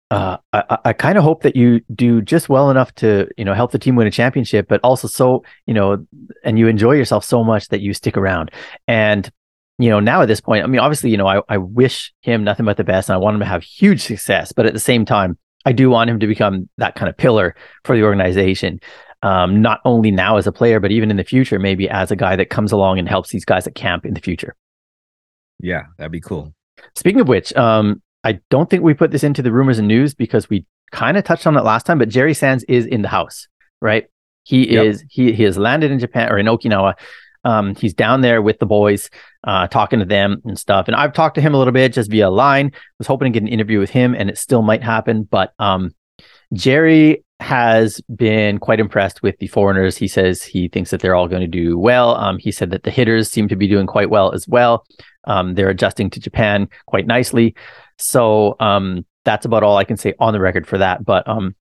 uh, I, I- I kind of hope that you do just well enough to, you know, help the team win a championship, but also so, you know, and you enjoy yourself so much that you stick around. And, you know, now at this point, I mean, obviously, you know, I, I wish him nothing but the best and I want him to have huge success, but at the same time, I do want him to become that kind of pillar for the organization. Um, not only now as a player, but even in the future, maybe as a guy that comes along and helps these guys at camp in the future. Yeah, that'd be cool. Speaking of which, um, I don't think we put this into the rumors and news because we kind of touched on it last time, but Jerry Sands is in the house, right? He Yep. is he he has landed in Japan or in Okinawa. Um, he's down there with the boys, uh, talking to them and stuff. And I've talked to him a little bit just via line. Was hoping to get an interview with him, and it still might happen. But um, Jerry has been quite impressed with the foreigners. He says he thinks that they're all going to do well. Um, he said that the hitters seem to be doing quite well as well. Um, they're adjusting to Japan quite nicely. So um, that's about all I can say on the record for that. But um,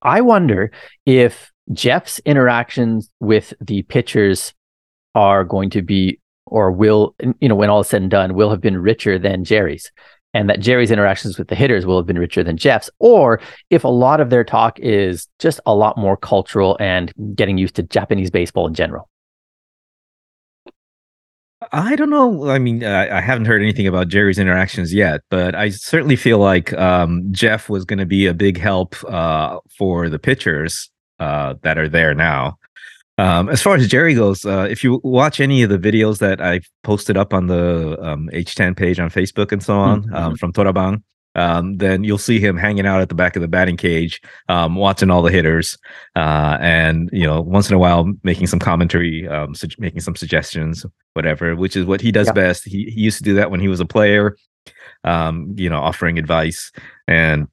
I wonder if Jeff's interactions with the pitchers are going to be, or will, you know, when all is said and done, will have been richer than Jerry's. And that Jerry's interactions with the hitters will have been richer than Jeff's, or if a lot of their talk is just a lot more cultural and getting used to Japanese baseball in general. I don't know. I mean, I, I haven't heard anything about Jerry's interactions yet, but I certainly feel like um, Jeff was going to be a big help uh, for the pitchers uh, that are there now. Um, as far as Jerry goes, uh, if you watch any of the videos that I've posted up on the um, H10 page on Facebook and so on Mhm. um, from Torabang, um, then you'll see him hanging out at the back of the batting cage, um, watching all the hitters, uh, and you know, once in a while making some commentary, um, sug- making some suggestions, whatever. Which is what he does Yeah. best. He, he used to do that when he was a player, um, you know, offering advice, and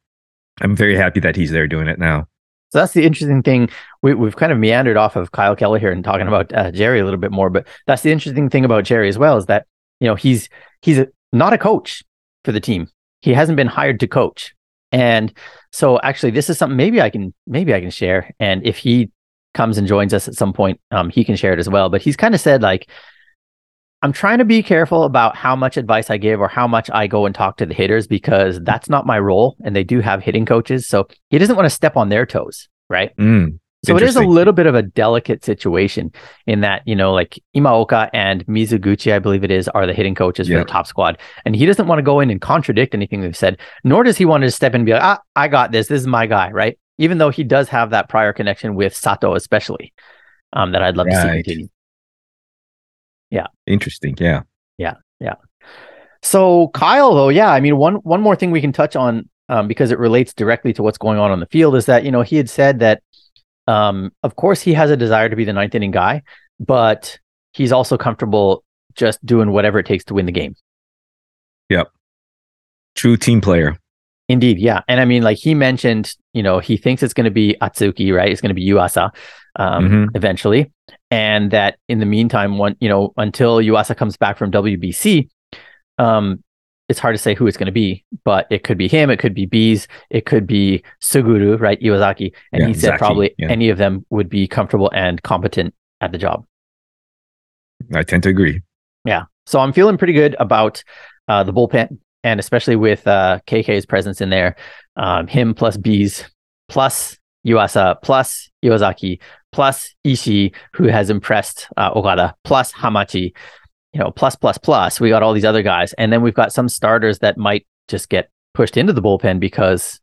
I'm very happy that he's there doing it now. So that's the interesting thing. We, we've kind of meandered off of Kyle Keller here and talking about uh, Jerry a little bit more, but that's the interesting thing about Jerry as well is that you know he's he's a, not a coach for the team. He hasn't been hired to coach, and so actually this is something maybe I can maybe I can share. And if he comes and joins us at some point, um, he can share it as well. But he's kind of said like. I'm trying to be careful about how much advice I give or how much I go and talk to the hitters because that's not my role. And they do have hitting coaches. So he doesn't want to step on their toes. Right. Mm, So it is a little bit of a delicate situation in that, you know, like Imaoka and Mizuguchi, I believe it is, are the hitting coaches for the top squad. And he doesn't want to go in and contradict anything they've said, nor does he want to step in and be like, ah, I got this. This is my guy. Right. Even though he does have that prior connection with Sato, especially, um, that I'd love to see Right. Continue. interesting. Yeah. Yeah. Yeah. So Kyle, though, yeah, I mean, one one more thing we can touch on um, because it relates directly to what's going on on the field is that you know he had said that, um, of course, he has a desire to be the ninth inning guy, but he's also comfortable just doing whatever it takes to win the game. Yep, true team player. Indeed, yeah, and I mean, like he mentioned, you know, he thinks it's going to be Atsuki, right? It's going to be Yuasa, um, Mhm. eventually, and that in the meantime, one, you know, until Yuasa comes back from WBC, um, it's hard to say who it's going to be, but it could be him, it could be Bees, it could be Suguru, right? Iwazaki, and Yeah, he said Zaki, probably yeah. any of them would be comfortable and competent at the job. I tend to agree. Yeah. So I'm feeling pretty good about uh, the bullpen, and especially with uh, KK's presence in there, um, him plus Bees, plus Yuasa, plus Iwazaki, plus Ishii, who has impressed uh, plus Hamachi, you know, plus, plus, plus. We got all these other guys. And then we've got some starters that might just get pushed into the bullpen because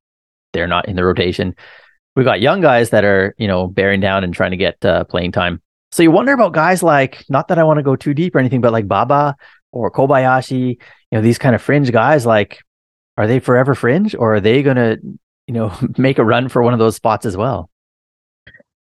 they're not in the rotation. We've got young guys that are, you know, bearing down and trying to get uh, playing time. So you wonder about guys like, not that I want to go too deep or anything, but like Baba or Kobayashi, you know, these kind of fringe guys, like, are they forever fringe or are they going to, you know, make a run for one of those spots as well?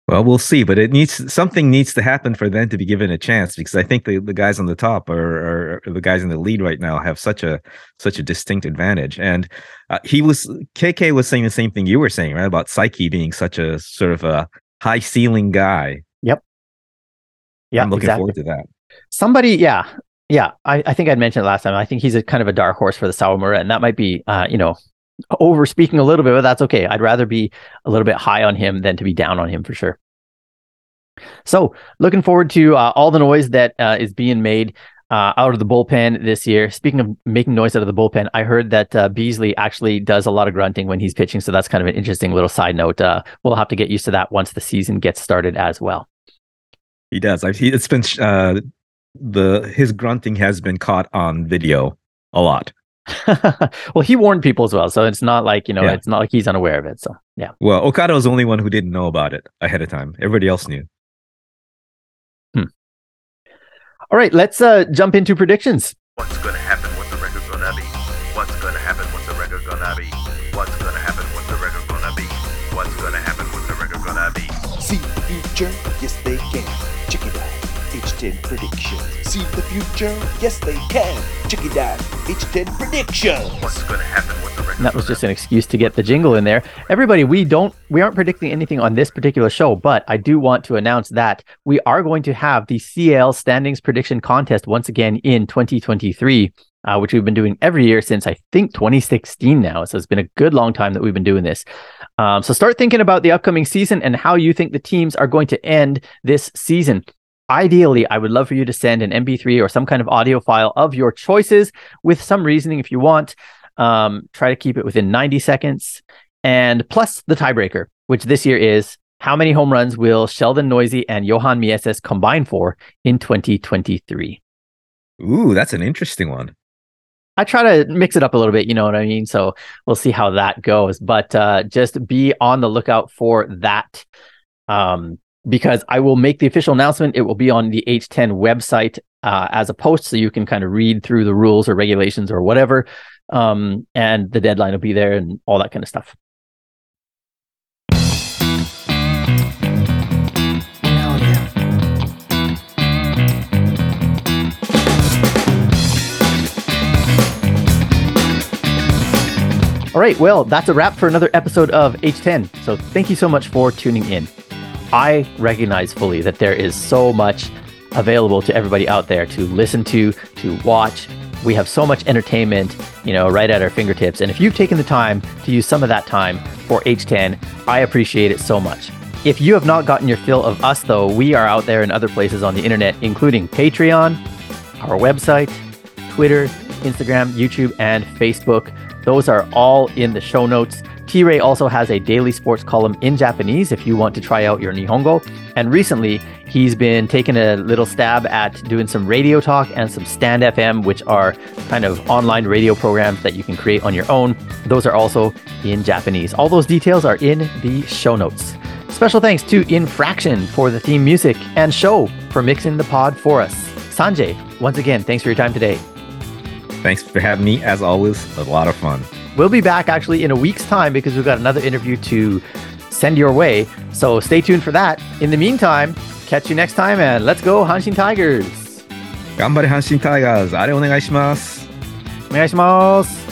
Well, we'll see, but it needs something needs to happen for them to be given a chance because I think the, the guys on the top are, are the guys in the lead right now have such a such a distinct advantage. And uh, he was KK was saying the same thing you were saying, right? About Saiki being such a sort of a high ceiling guy. Yep. Yeah, I'm looking exactly. forward to that. Somebody, yeah, yeah. I, I think I'd mentioned it last time. I think he's a kind of a dark horse for the Sawamura, and that might be, uh, you know, over speaking a little bit, but that's okay. I'd rather be a little bit high on him than to be down on him for sure. So, looking forward to uh, all the noise that uh, is being made uh, out of the bullpen this year. Speaking of making noise out of the bullpen, I heard that uh, Beasley actually does a lot of grunting when he's pitching. So that's kind of an interesting little side note. Uh, we'll have to get used to that once the season gets started as well. He does. I've he, it's been uh, the his grunting has been caught on video a lot. well, he warned people as well, so it's not like you know, Yeah. it's not like he's unaware of it. So yeah, Well, Okada was the only one who didn't know about it ahead of time. Everybody else knew. all right, let's uh, jump into predictions. What's gonna happen? What's the record gonna be? What's gonna happen? What's the record gonna be? What's gonna happen? What's the record gonna be? What's gonna happen? What's the record gonna be? See the future? Yes, they can. Check. H10 predictions. See the future? Yes, they can. Check it out. H10 predictions. What's gonna happen? What's the record And that was just an excuse to get the jingle in there. Everybody, we don't we aren't predicting anything on this particular show, but I do want to announce that we are going to have the CL standings prediction contest once again in 2023. Uh, which we've been doing every year since I think 2016 now. So it's been a good long time that we've been doing this. Um, so start thinking about the upcoming season and how you think the teams are going to end this season. Ideally, I would love for you to send an MP3 or some kind of audio file of your choices with some reasoning if you want. Um, try to keep it within 90 seconds. And plus the tiebreaker, which this year is how many home runs will Sheldon Neuse and Johan Mieses combine for in 2023? Ooh, that's an interesting one. I try to mix it up a little bit, you know what I mean? So we'll see how that goes. But uh, just be on the lookout for that um, because I will make the official announcement. It will be on the H10 website uh, as a post, so you can kind of read through the rules or regulations or whatever. Um, and the deadline will be there and all that kind of stuff. All right, well, that's a wrap for another episode of H10. So thank you so much for tuning in. I recognize fully that there is so much available to everybody out there to listen to, to watch. We have so much entertainment, you know, right at our fingertips. And if you've taken the time to use some of that time for H10, I appreciate it so much. If you have not gotten your fill of us, though, we are out there in other places on the internet, including Patreon, our website, Twitter, Instagram, YouTube, and Facebook. Those are all in the show notes. T Ray also has a daily sports column in Japanese if you want to try out your Nihongo. And recently, he's been taking a little stab at doing some radio talk and some Stand FM, which are kind of online radio programs that you can create on your own. Those are also in Japanese. All those details are in the show notes. Special thanks to Infraction for the theme music and show for mixing the pod for us. Sanjay, once again, thanks for your time today. Thanks for having me. As always, a lot of fun. We'll be back actually in a week's time because we've got another interview to send your way. So stay tuned for that. In the meantime, catch you next time and let's go Hanshin Tigers. 頑張れ阪神タイガーズ。あれお願いします。お願いします。